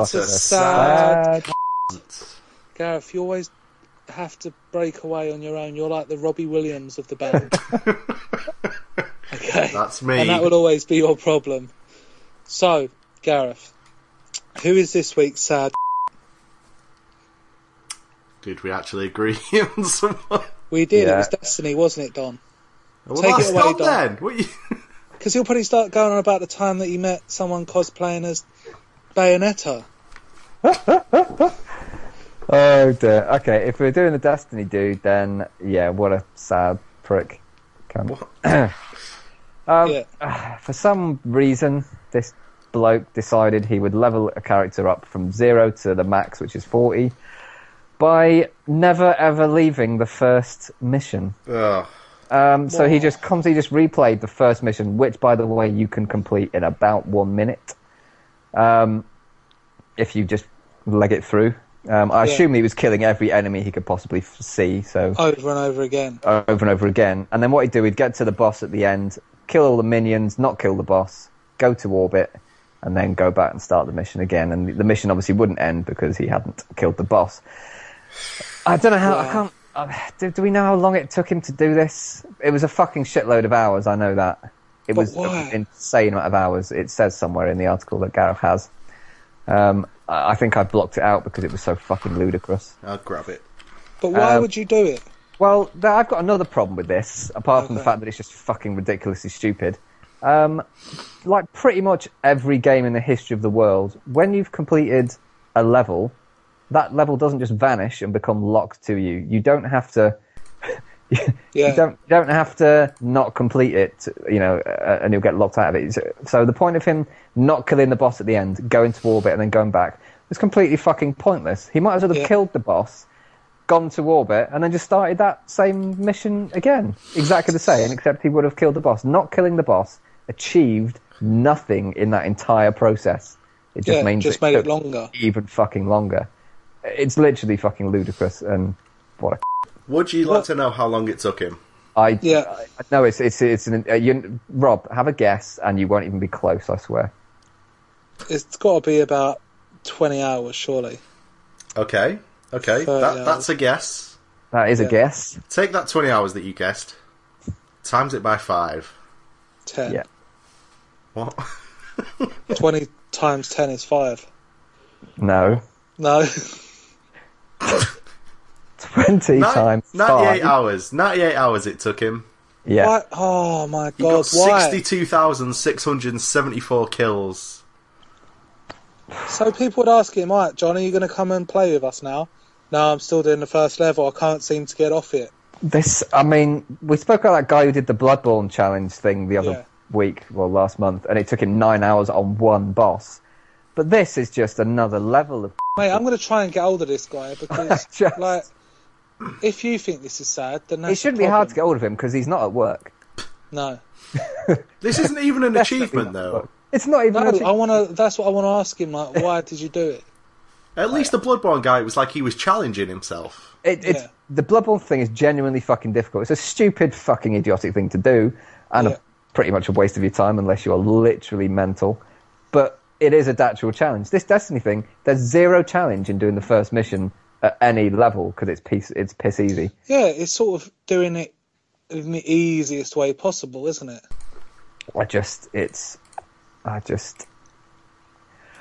What a sad. sad. Gareth, you always have to break away on your own. You're like the Robbie Williams of the band. okay. That's me. And that would always be your problem. So, Gareth, who is this week's sad? Did we actually agree on someone? We did. It was Destiny, wasn't it, Don? Well, Take it away, Don. What you... he'll probably start going on about the time that he met someone cosplaying as Bayonetta. Oh dear. Okay, if we're doing the Destiny dude, then yeah, what a sad prick. Um, Yeah. For some reason, this bloke decided he would level a character up from zero to the max, which is forty, by never ever leaving the first mission. Ugh. Um, so he just constantly just replayed the first mission, which, by the way, you can complete in about one minute. Um, if you just leg it through. Um, I Yeah. assume he was killing every enemy he could possibly f- see, so Over and over again. over and over again. And then what he'd do, he'd get to the boss at the end, kill all the minions, not kill the boss, go to orbit, and then go back and start the mission again. And the mission obviously wouldn't end because he hadn't killed the boss. I don't know how. I can't. Uh, do, do we know how long it took him to do this? It was a fucking shitload of hours. I know that. It But was why? an insane amount of hours. It says somewhere in the article that Gareth has. Um, I I think I blocked it out because it was so fucking ludicrous. I'll grab it. But why Um, would you do it? Well, th- I've got another problem with this, apart from the fact that it's just fucking ridiculously stupid. Um, like pretty much every game in the history of the world, when you've completed a level, that level doesn't just vanish and become locked to you. You don't have to. You don't you don't have to not complete it, you know, uh, and you'll get locked out of it. So, so the point of him not killing the boss at the end, going to orbit, and then going back was completely fucking pointless. He might as well have Yeah. killed the boss, gone to orbit, and then just started that same mission again, exactly the same, except he would have killed the boss. Not killing the boss achieved nothing in that entire process. It just yeah, means just it made it longer. even fucking longer. It's literally fucking ludicrous, and what a Would you like to know how long it took him? I Yeah. I know it's it's it's an uh, you, Rob. Have a guess, and you won't even be close. I swear. It's got to be about 20 hours, surely. Okay. Okay. That, that's a guess. That is Yeah. a guess. Take that 20 hours that you guessed, times it by five. 10. Yeah. What? 20 times 10 is 5. No, No. twenty Nin- times 98 five. hours. 98 hours it took him. Yeah, Why? Oh my He god, got why? 62,674 kills. So people would ask him, right, John, are you going to come and play with us now? No, I'm still doing the first level. I can't seem to get off it. this. I mean, we spoke about that guy who did the Bloodborne challenge thing the other Yeah. week, well, last month, and it took him nine hours on one boss. But this is just another level of. Mate, I'm going to try and get hold of this guy because, Just- like, if you think this is sad, then that's It shouldn't be hard to get hold of him because he's not at work. No. This isn't even an Definitely achievement, not at though. work. It's not even. No, an I want to. That's what I want to ask him. Like, why did you do it? At least the Bloodborne guy, it was like he was challenging himself. It, it's Yeah. the Bloodborne thing is genuinely fucking difficult. It's a stupid, fucking idiotic thing to do, and Yeah. a, pretty much a waste of your time unless you are literally mental. But it is a actual challenge. This Destiny thing, there's zero challenge in doing the first mission at any level because it's piece, it's piss easy. Yeah, it's sort of doing it in the easiest way possible, isn't it? I just, it's, I just,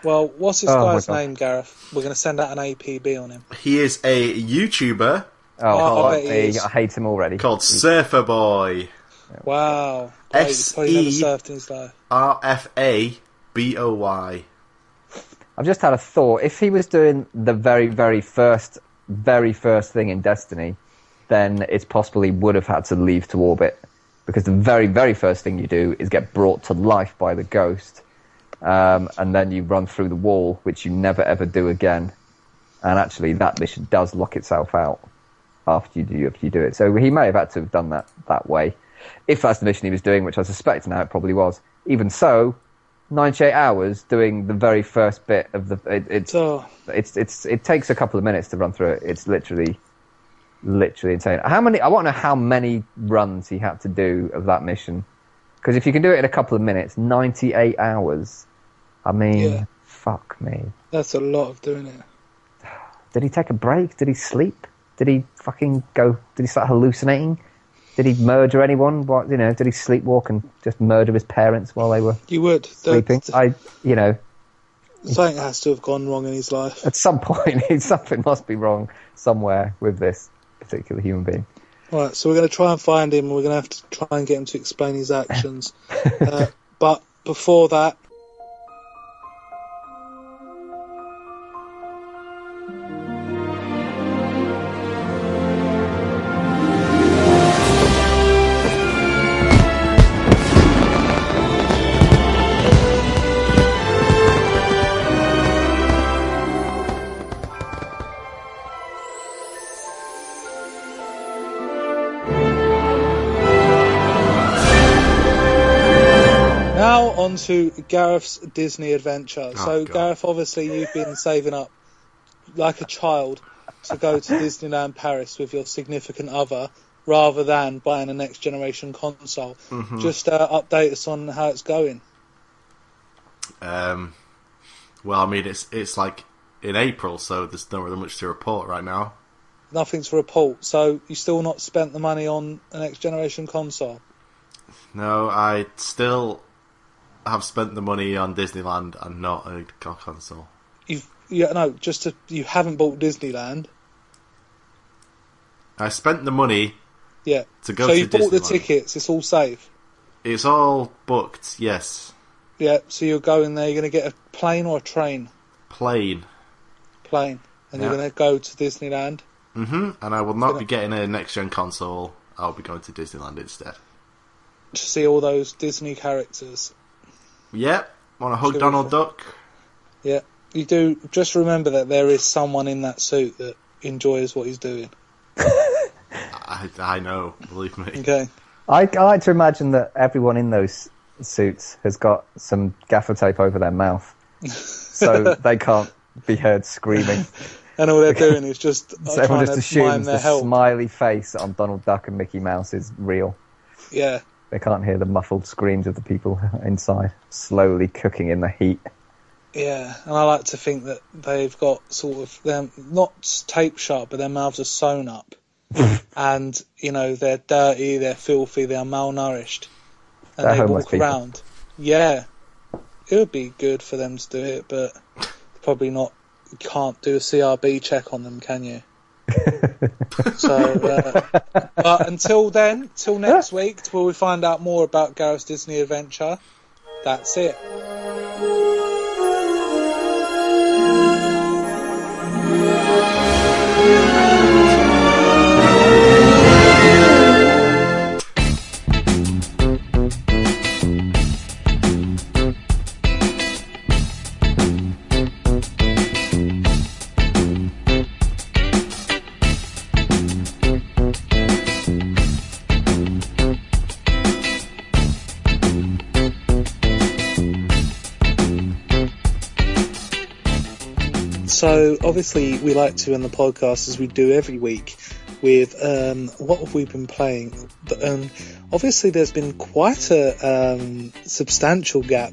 Well, what's this Oh, guy's name, Gareth? We're going to send out an APB on him. He is a YouTuber oh, Oh, fuck I bet he is. I hate him already. called Surfer Boy. Wow. Great, He's probably never S.E. surfed in his life. R F A B O Y. I've just had a thought. If he was doing the very, very first, very first thing in Destiny, then it's possible he would have had to leave to orbit. Because the very, very first thing you do is get brought to life by the ghost. Um, and then you run through the wall, which you never ever do again. And actually, that mission does lock itself out after you do, after you do it. So he may have had to have done that that way. If that's the mission he was doing, which I suspect now it probably was. Even so, 98 hours doing the very first bit of the it, it's So, it's it's it takes a couple of minutes to run through it it's literally literally insane how many i want to know how many runs he had to do of that mission because if you can do it in a couple of minutes 98 hours i mean Yeah. Fuck me. That's a lot of doing it. Did he take a break? Did he sleep? Did he fucking go? Did he start hallucinating? Did he murder anyone? What you know? Did he sleepwalk and just murder his parents while they were You would. The- sleeping? I, you know, something has to have gone wrong in his life. at some point something must be wrong somewhere with this particular human being. Right, so we're going to try and find him. We're going to have to try and get him to explain his actions. uh, but before that, to Gareth's Disney adventure. so, God. Gareth, obviously, you've been saving up like a child to go to Disneyland Paris with your significant other rather than buying a next generation console. Just uh, update us on how it's going. Um, well, I mean, it's it's like in April, so there's not really much to report right now. Nothing to report. So, you still not spent the money on a next generation console? No, I still have spent the money on Disneyland and not a co- console. You've yeah no, just to, you haven't bought Disneyland. I spent the money Yeah. to go so you bought the tickets. It's all safe. It's all booked, yes. Yeah. So you're going there. You're going to get a plane or a train. Plane. Plane, and you're going to go to Disneyland. hmm And I will not Gonna- be getting a next gen console. I'll be going to Disneyland instead. to see all those Disney characters. Yep. Want to hug Should Donald Duck? Yeah, you do. Just remember that there is someone in that suit that enjoys what he's doing. I, I know, believe me. Okay. I, I like to imagine that everyone in those suits has got some gaffer tape over their mouth, so they can't be heard screaming. And all they're doing is just uh, So everyone just to mime assumes their the help. smiley face on Donald Duck and Mickey Mouse is real. Yeah, They can't hear the muffled screams of the people inside, slowly cooking in the heat. yeah. And I like to think that they've got sort of them not tape shut, but their mouths are sewn up, and you know they're dirty, they're filthy, they're malnourished, and They're they walk people. around. Yeah, it would be good for them to do it, but probably not. You can't do a CRB check on them, can you? so, uh, but until then, till next week, till we find out more about Gareth's Disney adventure, that's it. So obviously we like to end the podcast as we do every week with um, what have we been playing? But, um, obviously there's been quite a um, substantial gap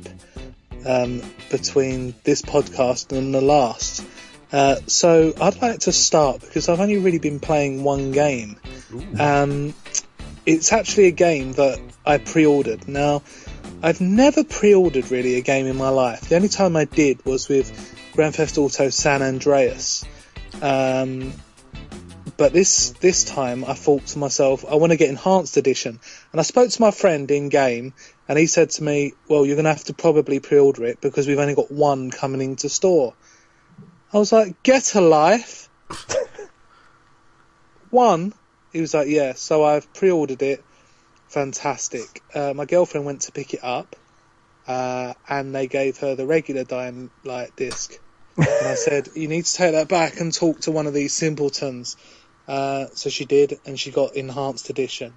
um, between this podcast and the last. Uh, so I'd like to start because I've only really been playing one game. Um, it's actually a game that I pre-ordered. Now, I've never pre-ordered really a game in my life. The only time I did was with Grand Theft Auto San Andreas. Um, but this this time I thought to myself, I want to get Enhanced Edition. And I spoke to my friend in game, and he said to me, "Well, you're going to have to probably pre-order it because we've only got one coming into store." I was like, "Get a life." one. He was like, "Yeah." So I've pre-ordered it. Fantastic. Uh, my girlfriend went to pick it up, uh, and they gave her the regular Dying Light disc. And I said, "You need to take that back and talk to one of these simpletons." Uh, so she did, and she got enhanced edition.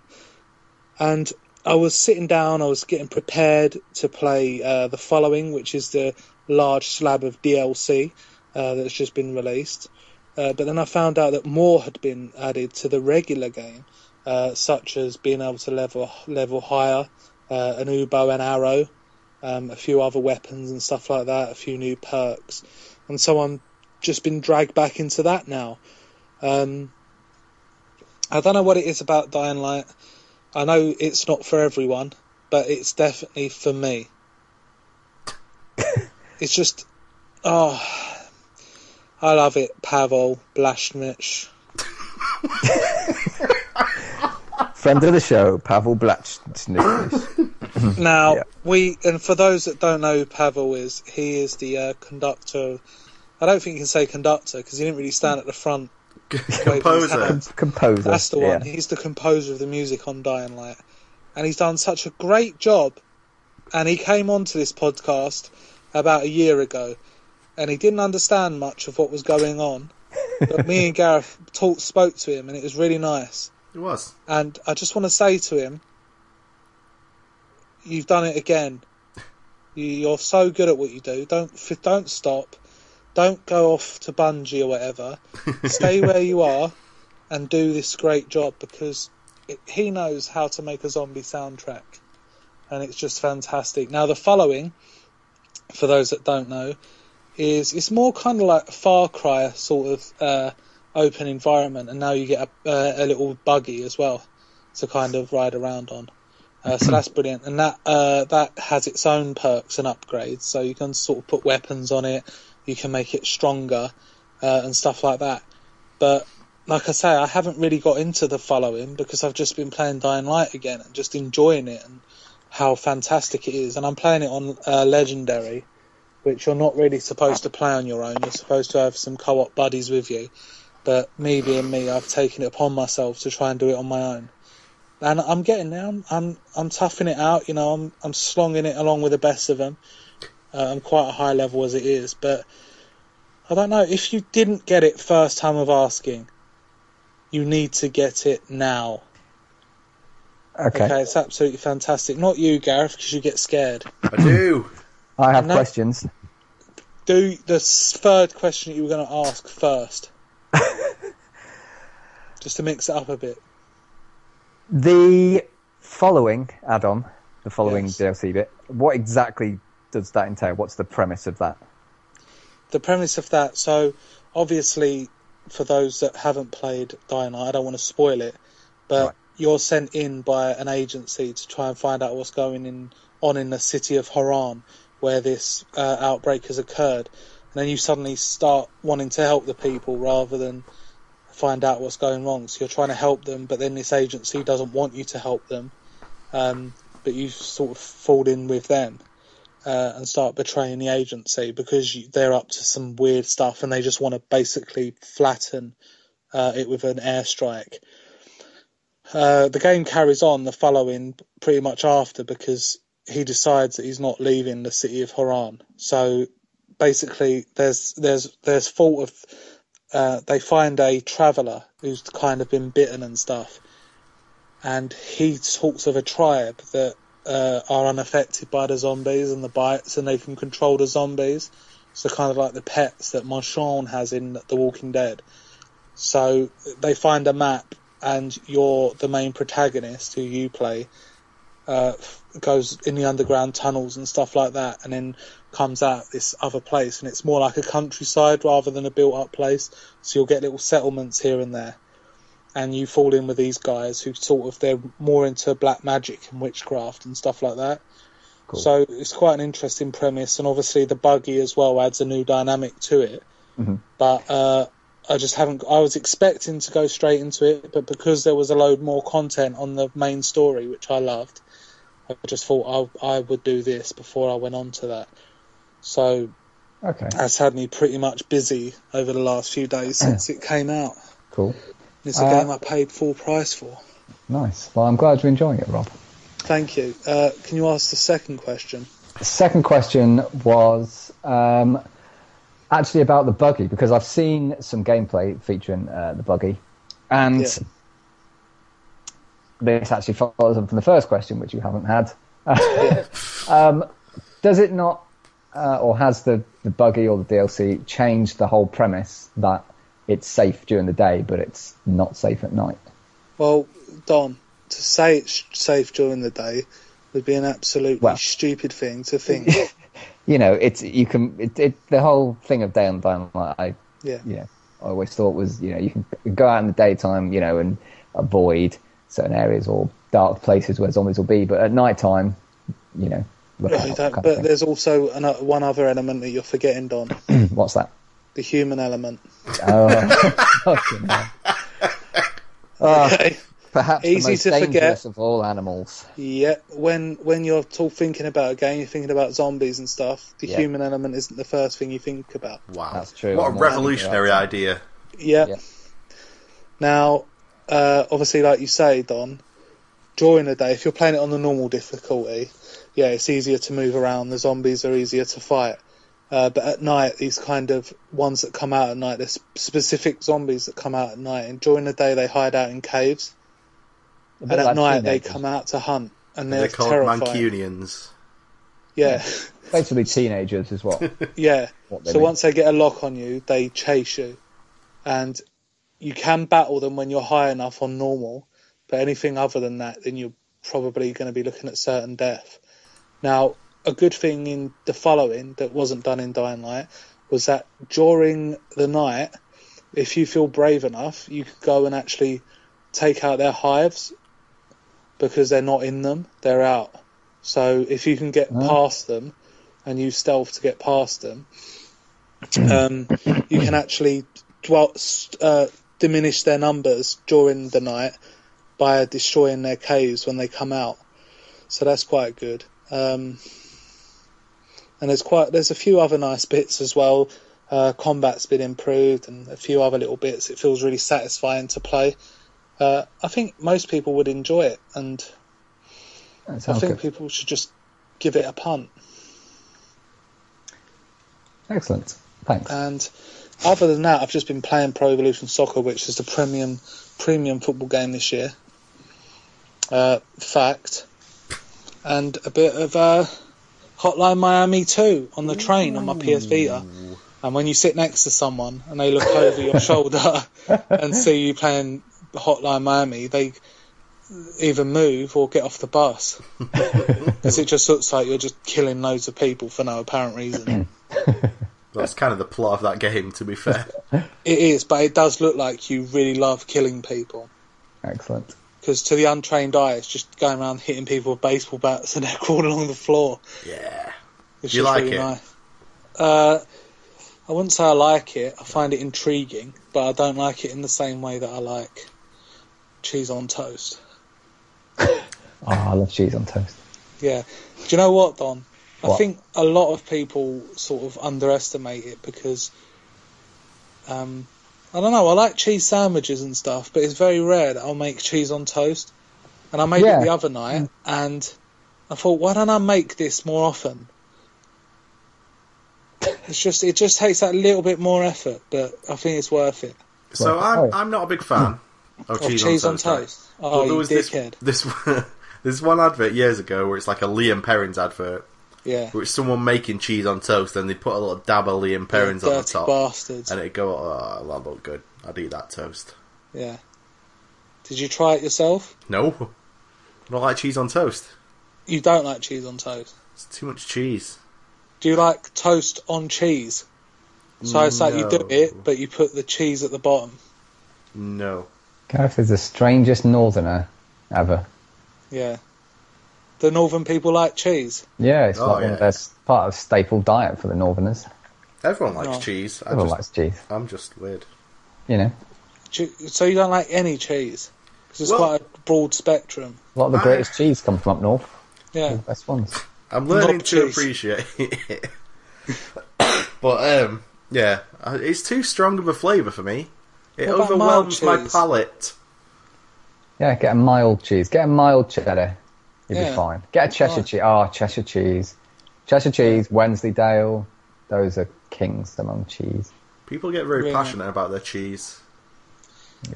And I was sitting down, I was getting prepared to play uh, the following, which is the large slab of DLC uh, that's just been released. Uh, but then I found out that more had been added to the regular game, uh, such as being able to level level higher, uh, an U bow and arrow, um, a few other weapons and stuff like that, a few new perks, and so I'm just been dragged back into that now. Um, I don't know what it is about Dying Light. I know it's not for everyone, but it's definitely for me. it's just, oh, I love it. Pavel Błaszczak. Friend of the show, Pavel Blach. Now Yeah. we, and for those that don't know who Pavel is, he is the uh, conductor. I don't think you can say conductor because he didn't really stand at the front. Composer. Composer. That's the one. yeah. He's the composer of the music on Dying Light, and he's done such a great job. And he came onto this podcast about a year ago, and he didn't understand much of what was going on. But me and Gareth talked, spoke to him, and it was really nice. It was. And I just want to say to him, you've done it again. You, you're so good at what you do. Don't don't stop. Don't go off to Bungie or whatever. Stay where you are and do this great job because it, he knows how to make a zombie soundtrack, and it's just fantastic. Now the following, for those that don't know, is it's more kind of like a Far Cry sort of uh, open environment, and now you get a, uh, a little buggy as well to kind of ride around on. Uh, so that's brilliant, and that uh, that has its own perks and upgrades. So you can sort of put weapons on it, you can make it stronger, uh, and stuff like that. But like I say, I haven't really got into the following because I've just been playing Dying Light again and just enjoying it and how fantastic it is. And I'm playing it on uh, Legendary, which you're not really supposed to play on your own. You're supposed to have some co-op buddies with you. But me being me, I've taken it upon myself to try and do it on my own. And I'm getting there. I'm I'm, I'm toughing it out. You know, I'm I'm slonging it along with the best of them. Uh, I'm quite a high level as it is, but I don't know if you didn't get it first time of asking. You need to get it now. Okay. Okay, it's absolutely fantastic. Not you, Gareth, because you get scared. I do. I have No. questions. Do the third question that you were going to ask first, just to mix it up a bit. The following add-on, the following Yes. DLC bit, what exactly does that entail? What's the premise of that? the premise of that. So, obviously, for those that haven't played Dying Light, I don't want to spoil it, but Right. you're sent in by an agency to try and find out what's going in, on in the city of Harran, where this uh, outbreak has occurred, and then you suddenly start wanting to help the people rather than find out what's going wrong. So you're trying to help them, but then this agency doesn't want you to help them, um, but you sort of fall in with them uh, and start betraying the agency because you, they're up to some weird stuff and they just want to basically flatten uh, it with an airstrike. Uh, the game carries on the following pretty much after because he decides that he's not leaving the city of Harran. So basically, there's there's there's fault of uh, they find a traveller who's kind of been bitten and stuff, and he talks of a tribe that uh, are unaffected by the zombies and the bites, and they can control the zombies. So kind of like the pets that Michonne has in The Walking Dead. So they find a map, and you're the main protagonist who you play. Uh, goes in the underground tunnels and stuff like that, and then comes out this other place, and it's more like a countryside rather than a built-up place. So you'll get little settlements here and there and you fall in with these guys who sort of they're more into black magic and witchcraft and stuff like that. Cool. So it's quite an interesting premise, and obviously the buggy as well adds a new dynamic to it. Mhm. But uh, I just haven't. I was expecting to go straight into it, but because there was a load more content on the main story, which I loved, I just thought I, I would do this before I went on to that. So Okay, that's had me pretty much busy over the last few days since it came out. cool. It's a Uh, game I paid full price for. Nice. Well, I'm glad you're enjoying it, Rob. Thank you. Uh, can you ask the second question? The second question was um, actually about the buggy because I've seen some gameplay featuring uh, the buggy, and Yeah. This actually follows on from the first question, which you haven't had. um, does it not, uh, or has the, the buggy or the DLC changed the whole premise that it's safe during the day, but it's not safe at night? Well, Don, to say it's safe during the day, would be an absolutely Well- stupid thing to think. You know, it's you can it, it the whole thing of Day and Dying Light. I yeah. know, I always thought was, you know, you can go out in the daytime, you know, and avoid certain areas or dark places where zombies will be, but at night time, you know, look No, out. you don't- kind of but there's also an, uh, one other element that you're forgetting, Don. What's that? The human element. Oh, fucking hell. Oh, Okay. perhaps Easy the most to forget. dangerous of all animals. Yeah, when when you're all thinking about a game, you're thinking about zombies and stuff. The Yeah. human element isn't the first thing you think about. Wow, That's true. What a I'm not revolutionary idea. Yeah. Yeah. Now, uh, obviously, like you say, Don, during the day, if you're playing it on the normal difficulty, yeah, it's easier to move around. The zombies are easier to fight. Uh, but at night, these kind of ones that come out at night, there's specific zombies that come out at night, and during the day they hide out in caves, A bit and at like night they come out to hunt, and they're, They're called terrifying. Mancunians. Yeah, Basically, teenagers is what. yeah. what So mean. once they get a lock on you, they chase you, and you can battle them when you're high enough on normal. But anything other than that, then you're probably going to be looking at certain death. Now, a good thing in the following that wasn't done in Dying Light was that during the night, if you feel brave enough, you could go and actually take out their hives because they're not in them; they're out. So if you can get Ah. past them and use stealth to get past them, um, you can actually dwell, uh, diminish their numbers during the night by destroying their caves when they come out. So that's quite good. Um, and there's quite there's a few other nice bits as well. Uh, combat's been improved and a few other little bits. It feels really satisfying to play. Uh, I think most people would enjoy it, and I think good. people should just give it a punt. Excellent. Thanks. And other than that, I've just been playing Pro Evolution Soccer, which is the premium premium football game this year. Uh, fact, and a bit of uh, Hotline Miami 2 on the train on my PS Vita. And when you sit next to someone and they look over your shoulder and see you playing Hotline Miami, they either move or get off the bus. Because it just looks like you're just killing loads of people for no apparent reason. That's kind of the plot of that game, to be fair. It is, but it does look like you really love killing people. Excellent. Because to the untrained eye, it's just going around hitting people with baseball bats and they're crawling along the floor. Yeah. It's You just like really it? nice. Uh, I wouldn't say I like it. I find it intriguing, but I don't like it in the same way that I like cheese on toast. Oh, I love cheese on toast. Yeah. Do you know what, Don? I think a lot of people sort of underestimate it because, um, I don't know, I like cheese sandwiches and stuff, but it's very rare that I'll make cheese on toast. And I made Yeah. it the other night, and I thought, why don't I make this more often? It's just, it just takes that little bit more effort, but I think it's worth it. So Right. I'm Oh. I'm not a big fan of Of cheese, cheese on on toast. right? toast. But Oh, there you was this dickhead. this there's one advert years ago where it's like a Lea & Perrins advert, Yeah. which someone making cheese on toast, then they put a little dab of Lea & Perrins on the top, bastards. and it go, oh, that look good. I'd eat that toast. Yeah. Did you try it yourself? No, I don't like cheese on toast. You don't like cheese on toast. It's too much cheese. Do you like toast on cheese? So it's like you do it, but you put the cheese at the bottom. No. Gareth is the strangest northerner ever. Yeah. The northern people like cheese. Yeah, it's Oh, like yeah. of their s- part of staple diet for the northerners. Everyone likes No. cheese. I Everyone just, likes cheese. I'm just weird. You know, So you don't like any cheese? Because it's Well- quite a broad spectrum. a lot of the I- greatest cheese come from up north. Yeah. The best ones. I'm learning Knob to cheese. appreciate it. but um, yeah, uh, it's too strong of a flavour for me. It What overwhelms my palate. Yeah, get a mild cheese. Get a mild cheddar. You'll Yeah. be fine. Get a Cheshire Right. cheese. Oh, ah, Cheshire cheese. Cheshire cheese, Wensleydale. Those are kings among cheese. People get very Really? passionate about their cheese.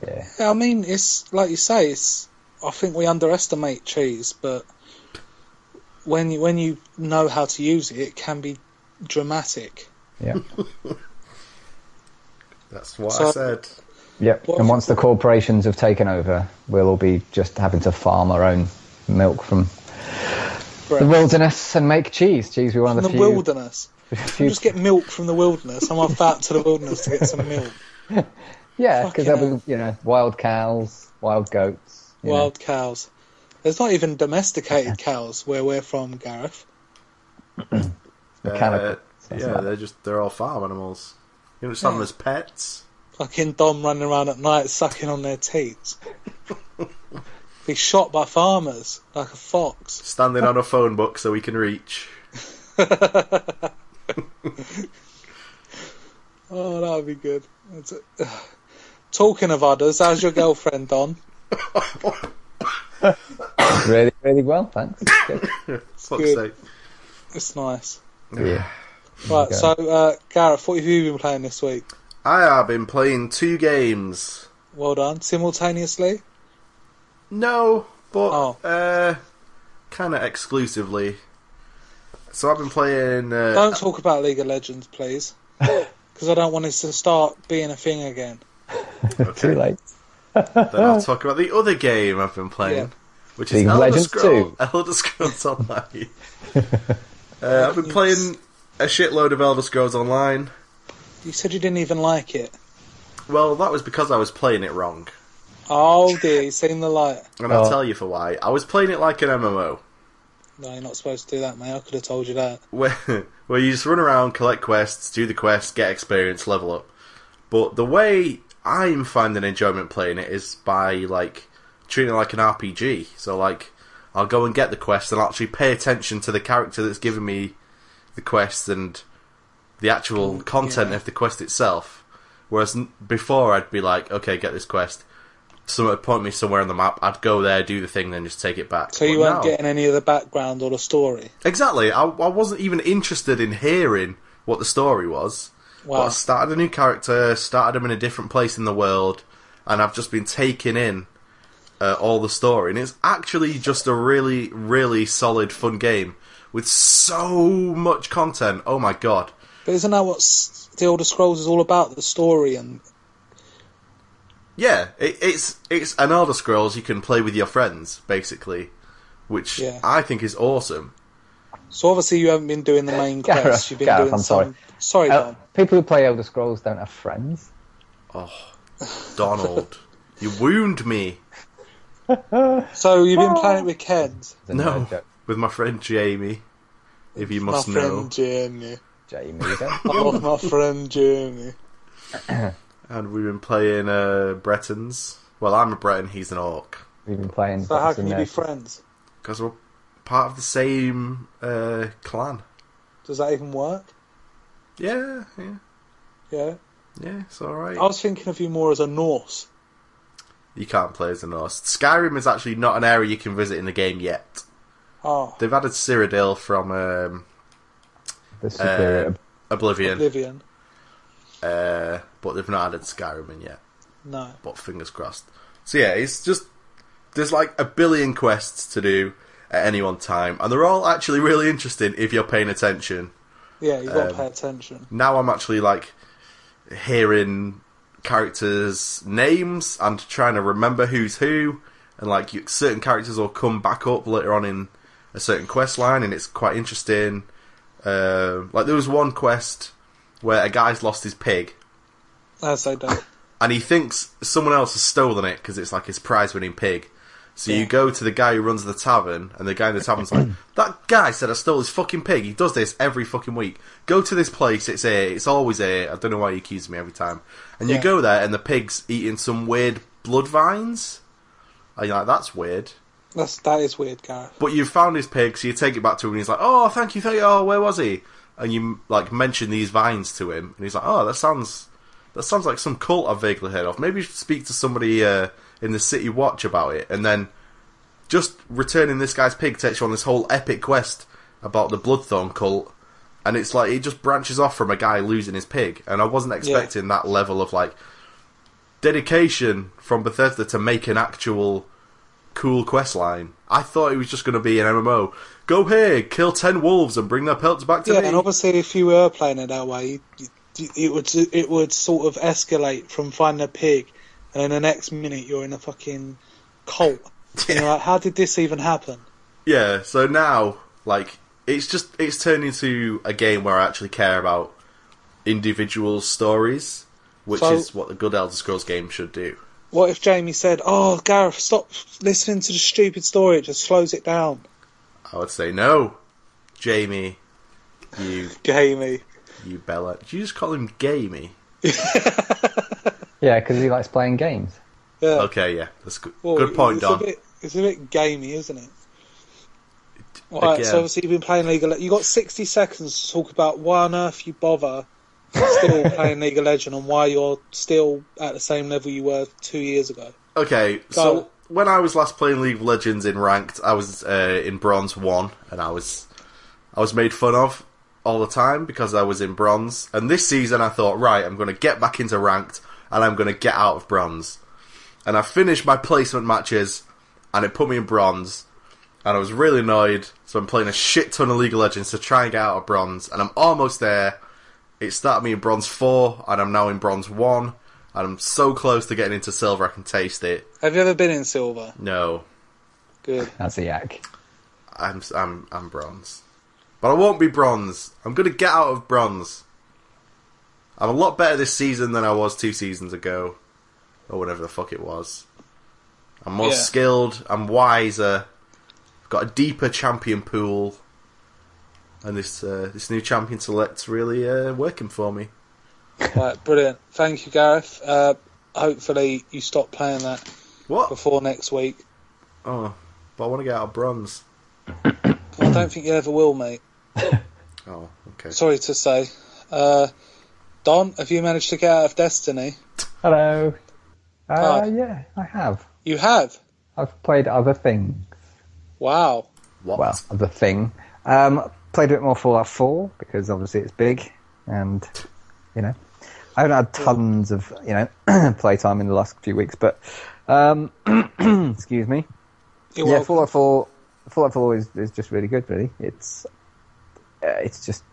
Yeah. Yeah, I mean, it's like you say. It's. I think we underestimate cheese, but when you when you know how to use it, it can be dramatic. Yeah. That's what So- I said. Yep. What- and once the corporations have taken over, we'll all be just having to farm our own milk from the wilderness and make cheese. Cheese, we're one From of the the few. wilderness. few- Just get milk from the wilderness. I'm off out to the wilderness to get some milk. yeah, because Fucking there'll be you know wild cows, wild goats. you know. Wild cows. There's not even domesticated cows where we're from, Gareth. Mechanical. Uh, yeah, they're just they're all farm animals. You don't just them Yeah. as pets. Fucking Dom running around at night sucking on their teats. Be shot by farmers like a fox. Standing on a phone book so we can reach. Oh, that would be good. That's it. Talking of others, how's your girlfriend, Don? really, really well, thanks. Good. Fuck's good. sake. It's nice. Yeah. Right, Okay. so uh, Gareth, what have you been playing this week? I have been playing two games. Well done. Simultaneously? No, but Oh. uh, kind of exclusively. So I've been playing. Uh, Don't talk about League of Legends, please. Because I don't want it to start being a thing again. Too late. then I'll talk about the other game I've been playing, Yeah. which is League of Elder Legends Scrolls, 2. Elder Scrolls Online. uh, I've been playing a shitload of Elder Scrolls Online. You said you didn't even like it. Well, that was because I was playing it wrong, Oh dear, you've seen the light. and I'll Oh. tell you for why. I was playing it like an MMO, No, you're not supposed to do that, mate. I could have told you that. where where you just run around, collect quests, do the quests, get experience, level up. But the way I'm finding enjoyment playing it is by like treating it like an RPG. So like I'll go and get the quest and I'll actually pay attention to the character that's giving me the quest and the actual mm, content yeah. of the quest itself. Whereas n- before I'd be like, okay, get this quest. Someone would point me somewhere on the map. I'd go there, do the thing, then just take it back. So you But weren't now- getting any of the background or the story. Exactly. I, I wasn't even interested in hearing what the story was. But I started a new character, started him in a different place in the world, and I've just been taking in uh, all the story. And it's actually just a really, really solid, fun game with so much content. Oh my god. But isn't that what the Elder Scrolls is all about? The story and Yeah, it, it's it's an Elder Scrolls you can play with your friends, basically, which Yeah. I think is awesome. so obviously you haven't been doing the main Gareth. You've been Gareth, doing I'm some. Sorry, Uh, Don. people who play Elder Scrolls don't have friends. Oh, Donald, you wound me. So you've been playing it with Ken, No, with my friend Jamie, if you my must know. friend Jamie. Jamie, you don't. Oh, my friend Jamie. And we've been playing uh, Bretons. Well, I'm a Breton, he's an Orc. We've been playing. So how can you be friends? Because we're part of the same uh, clan. Does that even work? Yeah, yeah, Yeah. yeah, it's alright. I was thinking of you more as a Norse. You can't play as a Norse. Skyrim is actually not an area you can visit in the game yet. Oh, They've added Cyrodiil from um, The. Uh, Oblivion, Oblivion. Uh, but they've not added Skyrim in yet. No. but fingers crossed. So yeah, it's just there's like a billion quests to do at any one time, and they're all actually really interesting if you're paying attention. Yeah, you've got to Um, pay attention. Now I'm actually like hearing characters' names and trying to remember who's who, and like you, certain characters will come back up later on in a certain quest line, and it's quite interesting. Uh, like there was one quest where a guy's lost his pig, As they do. and he thinks someone else has stolen it because it's like his prize-winning pig. So you go to the guy who runs the tavern, and the guy in the tavern's like, "That guy said I stole his fucking pig. He does this every fucking week. Go to this place. It's here. It's always here. I don't know why he accuses me every time." And you Yeah. go there, and the pig's eating some weird blood vines. And you're like, "That's weird." That's that is weird, guy. But you've found his pig, so you take it back to him, and he's like, "Oh, thank you, thank you. Oh, where was he?" And you like mention these vines to him, and he's like, "Oh, that sounds that sounds like some cult I've vaguely heard of. Maybe you should speak to somebody uh, in the city watch about it." And then just returning this guy's pig takes you on this whole epic quest about the Bloodthorn cult, and it's like it just branches off from a guy losing his pig, and I wasn't expecting that level of like dedication from Bethesda to make an actual cool quest line. I thought it was just going to be an MMO. Go here, kill ten wolves, and bring their pelts back to Yeah, me. and obviously, if you were playing it that way, you, you, it would it would sort of escalate from finding a pig, and then the next minute you're in a fucking cult. And you're like, how did this even happen? Yeah, so now Like it's just it's turned into a game where I actually care about individual stories, which So- is what the good Elder Scrolls game should do. What if Jamie said, "Oh, Gareth, stop listening to the stupid story. It just slows it down." I would say no, Jamie, you Jamie. you Bella. Did you just call him Gamey? Yeah, because he likes playing games. Yeah. Okay, yeah, that's good. Well, good point, it's Don. A bit, it's a bit gamey, isn't it? Right, Again. so obviously you've been playing League of Le- you got 60 seconds to talk about why on earth you bother still playing League of Legends and why you're still at the same level you were two years ago. Okay, Go. so when I was last playing League of Legends in ranked, I was uh, in bronze one, and I was I was made fun of all the time because I was in bronze. And this season, I thought, right, I'm going to get back into ranked, and I'm going to get out of bronze. And I finished my placement matches, and it put me in bronze. And I was really annoyed, so I'm playing a shit ton of League of Legends to try and get out of bronze, and I'm almost there. It started me in bronze four, and I'm now in bronze one, I'm so close to getting into silver. I can taste it. Have you ever been in silver? No, Good. That's a yak. I'm I'm I'm bronze, but I won't be bronze. I'm gonna get out of bronze. I'm a lot better this season than I was two seasons ago, or whatever the fuck it was. I'm more Yeah. skilled. I'm wiser. I've got a deeper champion pool, and this uh, this new champion select's really uh, working for me. Right, brilliant. Thank you, Gareth. Uh, hopefully you stop playing that What? before next week. Oh, but I want to get out of bronze. I don't think you ever will, mate. Oh, okay. Sorry to say. Uh, Don, have you managed to get out of Destiny? Hello. Uh, Hi. yeah, I have. You have. I've played other things. Wow. What? Well, other thing. Um, played a bit more Fallout 4 because obviously it's big, and you know, I haven't had tons of you know playtime in the last few weeks, but um, excuse me. You're yeah, welcome. Fallout 4. Fallout 4 is, is just really good. Really, it's uh, it's just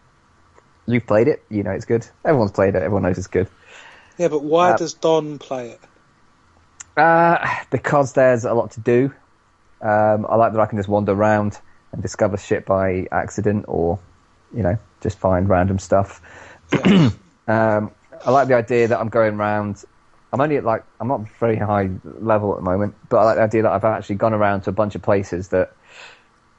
you've played it, you know it's good. Everyone's played it. Everyone knows it's good. Yeah, but why Uh, does Don play it? Uh, because there's a lot to do. Um, I like that I can just wander around and discover shit by accident, or you know, just find random stuff. Yeah. Um, I like the idea that I'm going around. I'm only at like I'm not very high level at the moment, but I like the idea that I've actually gone around to a bunch of places that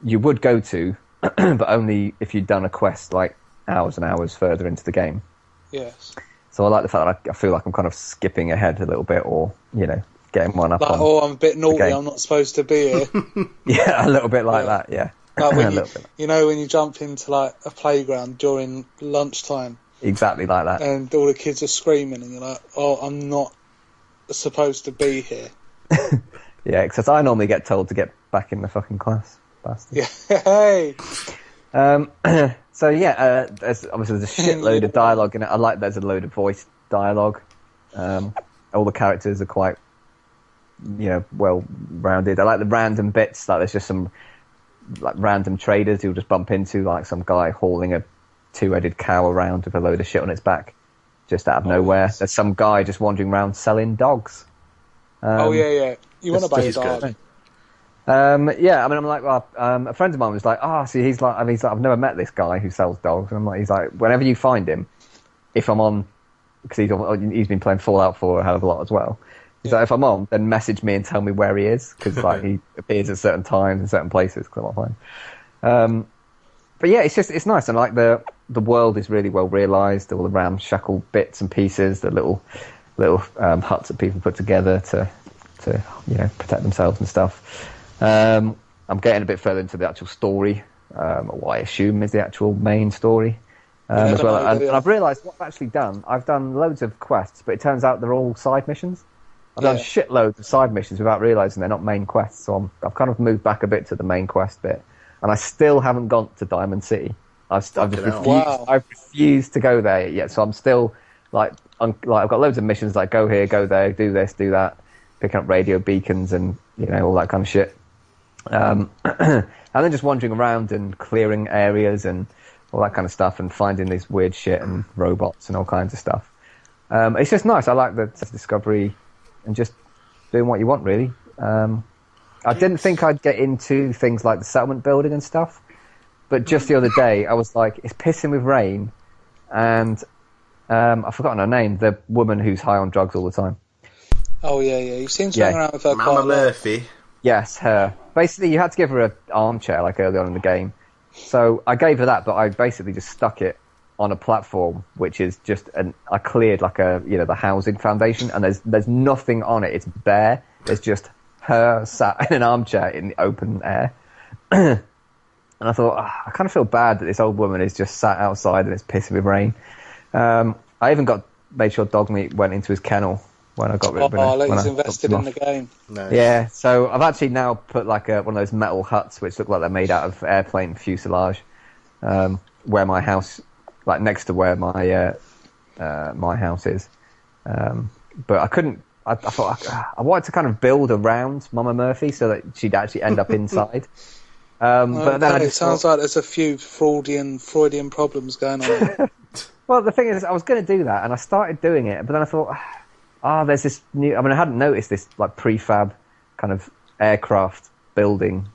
you would go to, but only if you'd done a quest like hours and hours further into the game. yes. So I like the fact that I, I feel like I'm kind of skipping ahead a little bit, or you know, getting one up Like, on. oh, I'm a bit naughty. I'm not supposed to be here. Yeah, a little bit like Yeah. that. Yeah, Like you, you know, when you jump into like a playground during lunchtime Exactly like that. and all the kids are screaming, and you're like, "Oh, I'm not supposed to be here." Yeah, because I normally get told to get back in the fucking class. Bastard. Yeah. Hey. Um, so yeah, uh, there's obviously there's a shitload of dialogue in it. I like there's a load of voice dialogue. Um, all the characters are quite, you know, well rounded. I like the random bits. Like there's just some like random traders you'll just bump into, like some guy hauling a two-headed cow around with a load of shit on its back, just out of nowhere. nice. There's some guy just wandering around selling dogs. Um, oh yeah, yeah. You want to buy a he's good. dog? Um, yeah, I mean, I'm like, well, um, a friend of mine was like, oh, see, he's like, I mean, he's like, I've never met this guy who sells dogs, and I'm like, he's like, whenever you find him, if I'm on, because he's on, he's been playing Fallout 4 a hell of a lot as well. He's Yeah. like, if I'm on, then message me and tell me where he is, because like he appears at certain times in certain places, because I'm offline. Um, but yeah, it's just it's nice, and like the the world is really well realised. All the ramshackle bits and pieces, the little little um, huts that people put together to to you know protect themselves and stuff. Um, I'm getting a bit further into the actual story, um, what I assume is the actual main story. Um, as well, and, and I've realised what I've actually done. I've done loads of quests, but it turns out they're all side missions. I've done Yeah. shitloads of side missions without realising they're not main quests. So I'm, I've kind of moved back a bit to the main quest bit, and I still haven't gone to Diamond City. I've, I've just refused. Wow. I've refused to go there yet. So I'm still like, un, like I've got loads of missions like go here, go there, do this, do that, picking up radio beacons and you know all that kind of shit. Um, and then just wandering around and clearing areas and all that kind of stuff and finding this weird shit and robots and all kinds of stuff. Um, it's just nice. I like the discovery and just doing what you want, really. Um, I didn't think I'd get into things like the settlement building and stuff, But just the other day, I was like, it's pissing with rain, and um, I've forgotten her name. The woman who's high on drugs all the time. Oh yeah, yeah. You seem to Yeah. hang around with her quite a Mama lot. Murphy. Yes, her. Basically, you had to give her an armchair like early on in the game. So I gave her that, but I basically just stuck it on a platform, which is just an. I cleared like a you know the housing foundation, and there's there's nothing on it. It's bare. It's just her sat in an armchair in the open air. and I thought, "Ah, I kind of feel bad that this old woman is just sat outside and it's pissing with rain. Um, I even got made sure Dogmeat went into his kennel when I got rid Oh, of him. look, when he's I invested in off. the game. Nice. Yeah, so I've actually now put like a, one of those metal huts which look like they're made out of airplane fuselage, um, where my house, like next to where my uh, uh, my house is. Um, but I couldn't. I, I thought I, I wanted to kind of build around Mama Murphy so that she'd actually end up inside. Um, but then I Okay, it just sounds thought, like there's a few Freudian Freudian problems going on. well, the thing is, I was going to do that, and I started doing it, but then I thought, ah, there's this new. I mean, I hadn't noticed this like prefab kind of aircraft building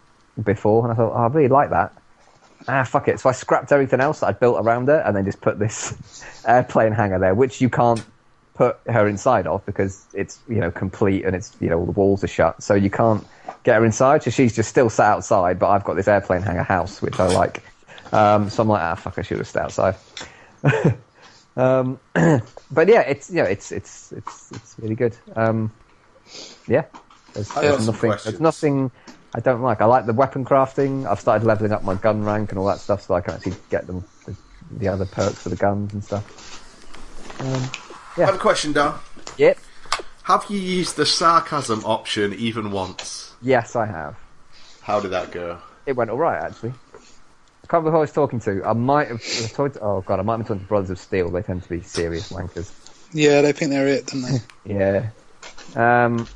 before, and I thought, oh, I really like that. Ah, fuck it. So I scrapped everything else that I'd built around it, and then just put this airplane hangar there, which you can't put her inside of because it's you know complete and it's you know all the walls are shut, so you can't get her inside. So she's just still sat outside, but I've got this airplane hangar house which I like. Um, so I'm like, ah, fuck, I should have stayed outside. um, but yeah, it's you know, it's it's it's it's really good. Um, yeah, there's, there's nothing. There's nothing I don't like. I like the weapon crafting. I've started leveling up my gun rank and all that stuff, so I can actually get them the, the other perks for the guns and stuff. Um, I have a question, Dan. yep. Have you used the sarcasm option even once? Yes, I have. How did that go? It went all right actually. I can't remember who I was talking to. I might have. I was to, oh god, I might have been talking to Brothers of Steel. They tend to be serious wankers. yeah, they think they're it, don't they? Yeah. Um,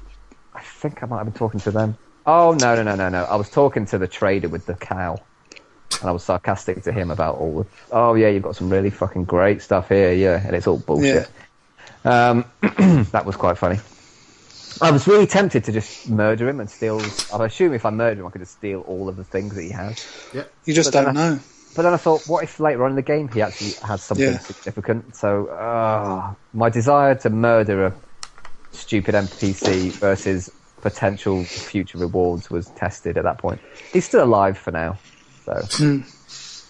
I think I might have been talking to them. Oh no no no no no! I was talking to the trader with the cow, and I was sarcastic to him about all the. Oh yeah, you've got some really fucking great stuff here, yeah, and it's all bullshit. Um, that was quite funny. I was really tempted to just murder him and steal. I assume if I murder him, I could just steal all of the things that he has. Yeah. You just But don't then know. But then I thought, what if later on in the game he actually has something Yeah. significant? So uh, my desire to murder a stupid NPC versus potential future rewards was tested at that point. He's still alive for now, so Hmm.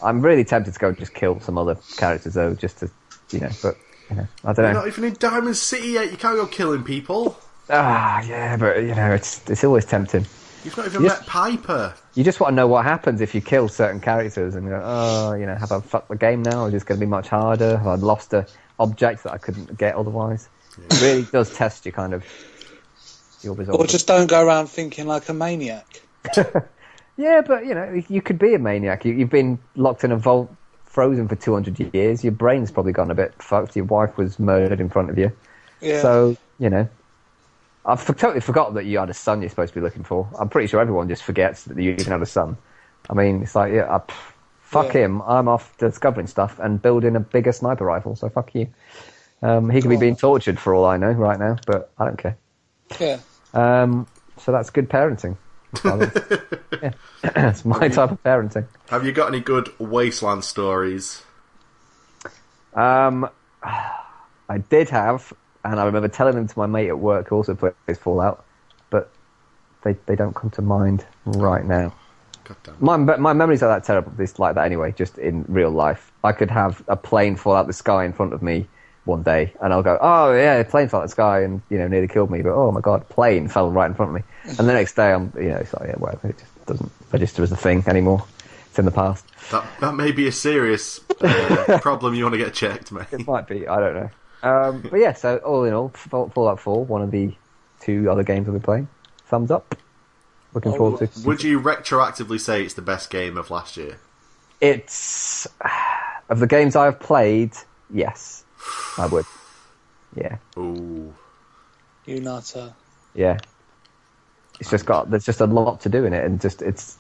I'm really tempted to go and just kill some other characters though, just to you know. But you know, I don't You're know. not even in Diamond City yet. You can't go killing people. Ah, yeah, but you know, it's it's always tempting. You've not even Yes. met Piper. You just want to know what happens if you kill certain characters and go, oh, you know, have I fucked the game now? Is it going to be much harder? Have I lost a object that I couldn't get otherwise? It really does test you kind of your resolve. Or just don't go around thinking like a maniac. Yeah, but you know, you could be a maniac. You, you've been locked in a vault, frozen for 200 years. Your brain's probably gone a bit fucked. Your wife was murdered in front of you. Yeah. So, you know, I've totally forgot that you had a son you're supposed to be looking for. I'm pretty sure everyone just forgets that you even had a son. I mean, it's like, yeah, pff, fuck Yeah. him. I'm off discovering stuff and building a bigger sniper rifle, so fuck you. Um, he could be being tortured for all I know right now, but I don't care. yeah. Um, so that's good parenting. Yeah. it's my type of parenting. Have you got any good wasteland stories? Um, I did have, and I remember telling them to my mate at work who also plays Fallout, but they they don't come to mind right now. My my memories are that terrible. It's like that anyway. Just in real life, I could have a plane fall out the sky in front of me one day, and I'll go, "Oh yeah, a plane fell out the sky and you know nearly killed me." But oh my god, plane fell right in front of me. And the next day, I'm you know it's like yeah, whatever. It just doesn't register as a thing anymore. It's in the past. That that may be a serious uh, problem you want to get checked, mate. It might be. I don't know. Um, but yeah, so all in all, Fall- Fallout 4, one of the two other games I'll be playing. Thumbs up. Looking Oh, forward to. Would you retroactively say it's the best game of last year? It's of the games I've played. Yes, I would. Yeah, Ooh. You nutter. yeah. It's just got. There's just a lot to do in it, and just it's.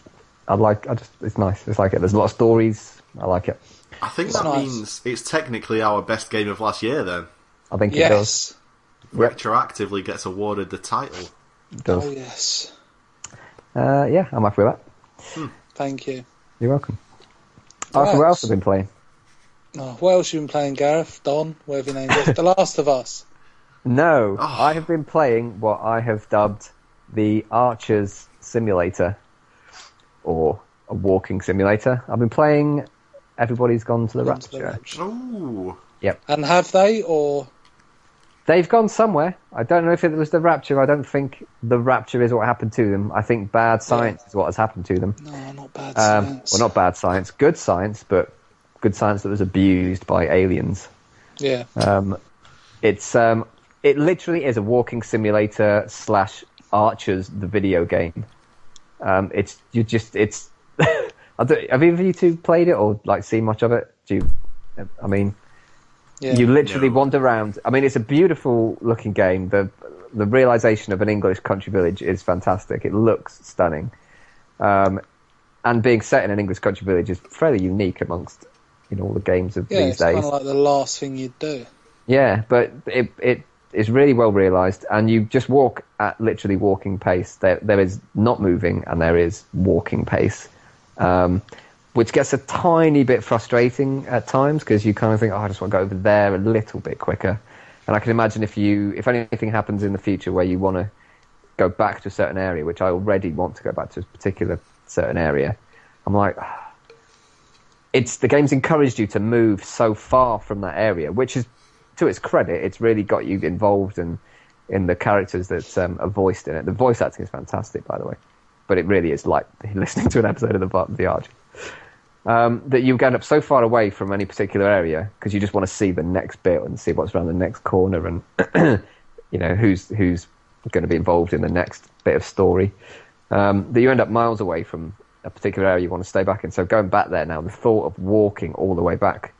I like. I just. It's nice. It's like it. There's a lot of stories. I like it. I think It's that nice. means it's technically our best game of last year. Then I think it does. Yes. Yep. retroactively gets awarded the title. It does. Oh yes. Uh, yeah, I'm happy with that. Thank you. You're welcome. Arthur, what Right. else have been playing? Oh, what else you been playing, Gareth? Don, whatever your name is. The Last of Us. No, Oh. I have been playing what I have dubbed the Archer's Simulator, or a walking simulator. I've been playing Everybody's Gone to the Gone to the Rapture. Rapture. Ooh. And have they, or They've gone somewhere. I don't know if it was the Rapture. I don't think the Rapture is what happened to them. I think bad science is what has happened to them. no, not bad Um, science. well, not bad science, good science, but good science that was abused by aliens. Yeah, Um, it's um, it literally is a walking simulator slash Archers the video game. Um, it's you just it's. Have either of you two played it or like seen much of it? Do you? I mean, yeah. you literally No. wander around. I mean, it's a beautiful looking game. The the realization of an English country village is fantastic. It looks stunning, um, and being set in an English country village is fairly unique amongst you know all the games of yeah, these days. Yeah, it's kind of like the last thing you'd do. Yeah, but it it is really well realised, and you just walk at literally walking pace. There there is not moving, and there is walking pace, um, which gets a tiny bit frustrating at times because you kind of think, oh, I just want to go over there a little bit quicker. And I can imagine if you if anything happens in the future where you want to go back to a certain area, which I already want to go back to a particular certain area, I'm like. It's the game's encouraged you to move so far from that area, which is to its credit, it's really got you involved in in the characters that um, are voiced in it. The voice acting is fantastic, by the way, but it really is like listening to an episode of the the Archer. Um, that you end up so far away from any particular area because you just want to see the next bit and see what's around the next corner and you know who's who's going to be involved in the next bit of story. Um, that you end up miles away from a particular area you want to stay back in. So going back there now, the thought of walking all the way back,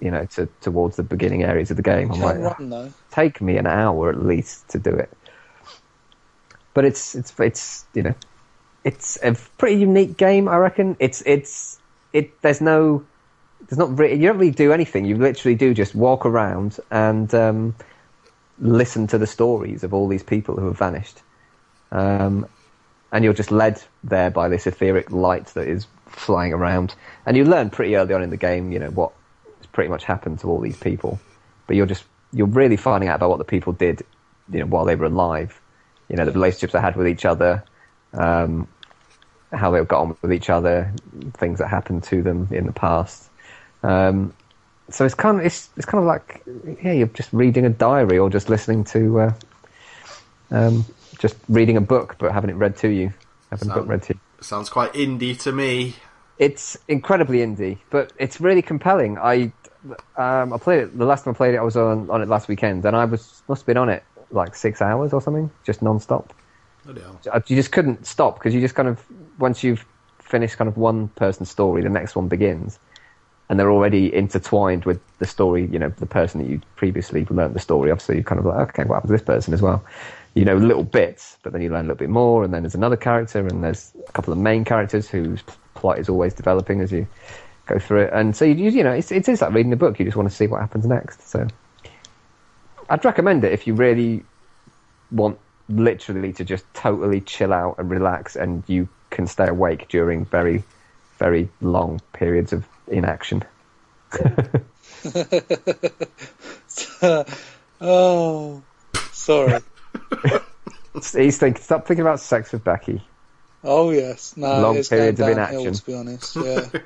you know, to, towards the beginning areas of the game, I'm like, run take me an hour at least to do it. But it's it's it's you know, it's a pretty unique game. I reckon it's it's it. There's no there's not re- you don't really do anything. You literally do just walk around and um, listen to the stories of all these people who have vanished. Um, and you're just led there by this etheric light that is flying around. And you learn pretty early on in the game, you know, what has pretty much happened to all these people. But you're just you're really finding out about what the people did, you know, while they were alive. You know, the relationships they had with each other, um, how they got on with each other, things that happened to them in the past. Um, so it's kind of it's it's kind of like yeah, you're just reading a diary or just listening to uh, um, just reading a book but having it read to you, having a book read to you. Sounds quite indie to me. It's incredibly indie, but it's really compelling. I um, I played it the last time I played it. I was on, on it last weekend, and I was must have been on it like six hours or something, just non-stop. You just couldn't stop because you just kind of once you've finished kind of one person's story, the next one begins, and they're already intertwined with the story. You know, the person that you previously learned the story of. So you kind of like, okay, what happened to this person as well? You know, little bits, but then you learn a little bit more, and then there's another character, and there's a couple of main characters whose plot is always developing as you go through it. And so you, you know, it's, it is like reading a book. You just want to see what happens next. So I'd recommend it if you really want literally to just totally chill out and relax and you can stay awake during very very long periods of inaction oh, sorry. he's thinking stop thinking about sex with becky Oh yes, no, Long it's periods of going downhill, inaction. To be honest, yeah.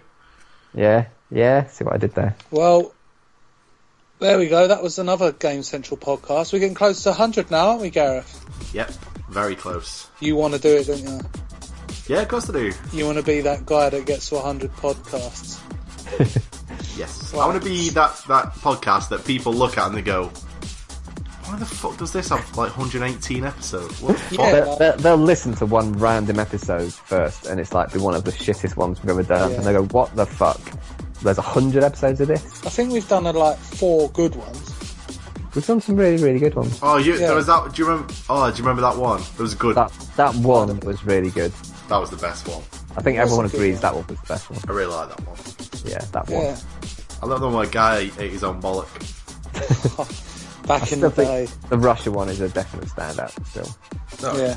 yeah yeah see what i did there well, there we go. That was another Game Central podcast. We're getting close to 100 now, aren't we, Gareth? Yep, very close. You want to do it, don't you? Yeah, of course I do. You want to be that guy that gets to 100 podcasts. Yes. Wow. I want to be that, that podcast that people look at and they go, why the fuck does this have like 118 episodes? What the fuck? Yeah. they'll, they'll, they'll listen to one random episode first and it's like be one of the shittest ones we've ever done Yeah. and they go what the fuck there's a hundred episodes of this I think we've done uh, like four good ones. we've done some really really good ones Oh, you, Yeah. there was that. Do you remember? Oh, do you remember that one? It was good. that that one was really good That was the best one. i think everyone a good agrees one. that one was the best one I really like that one. yeah that one Yeah, I love the one where a guy ate his own bollock. back in Still the day. think the Russia one is a definite standout still. No, Yeah,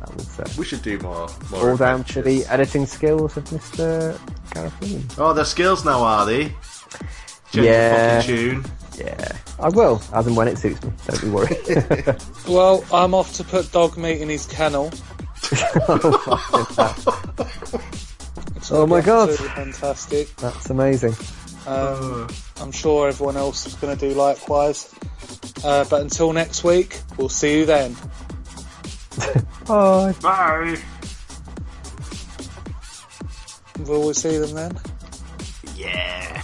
That was uh, We should do more. more all down to the editing skills of Mr. Gareth Oh, they're skills now, are they? Change Yeah. the fucking tune. Yeah, I will, as and when it suits me. Don't be worried. Well, I'm off to put Dogmeat in his kennel. It's Oh my God. absolutely Fantastic. That's amazing. Um, I'm sure everyone else is going to do likewise. Uh, but until next week, we'll see you then. Bye. Bye. Will we see them then? Yeah.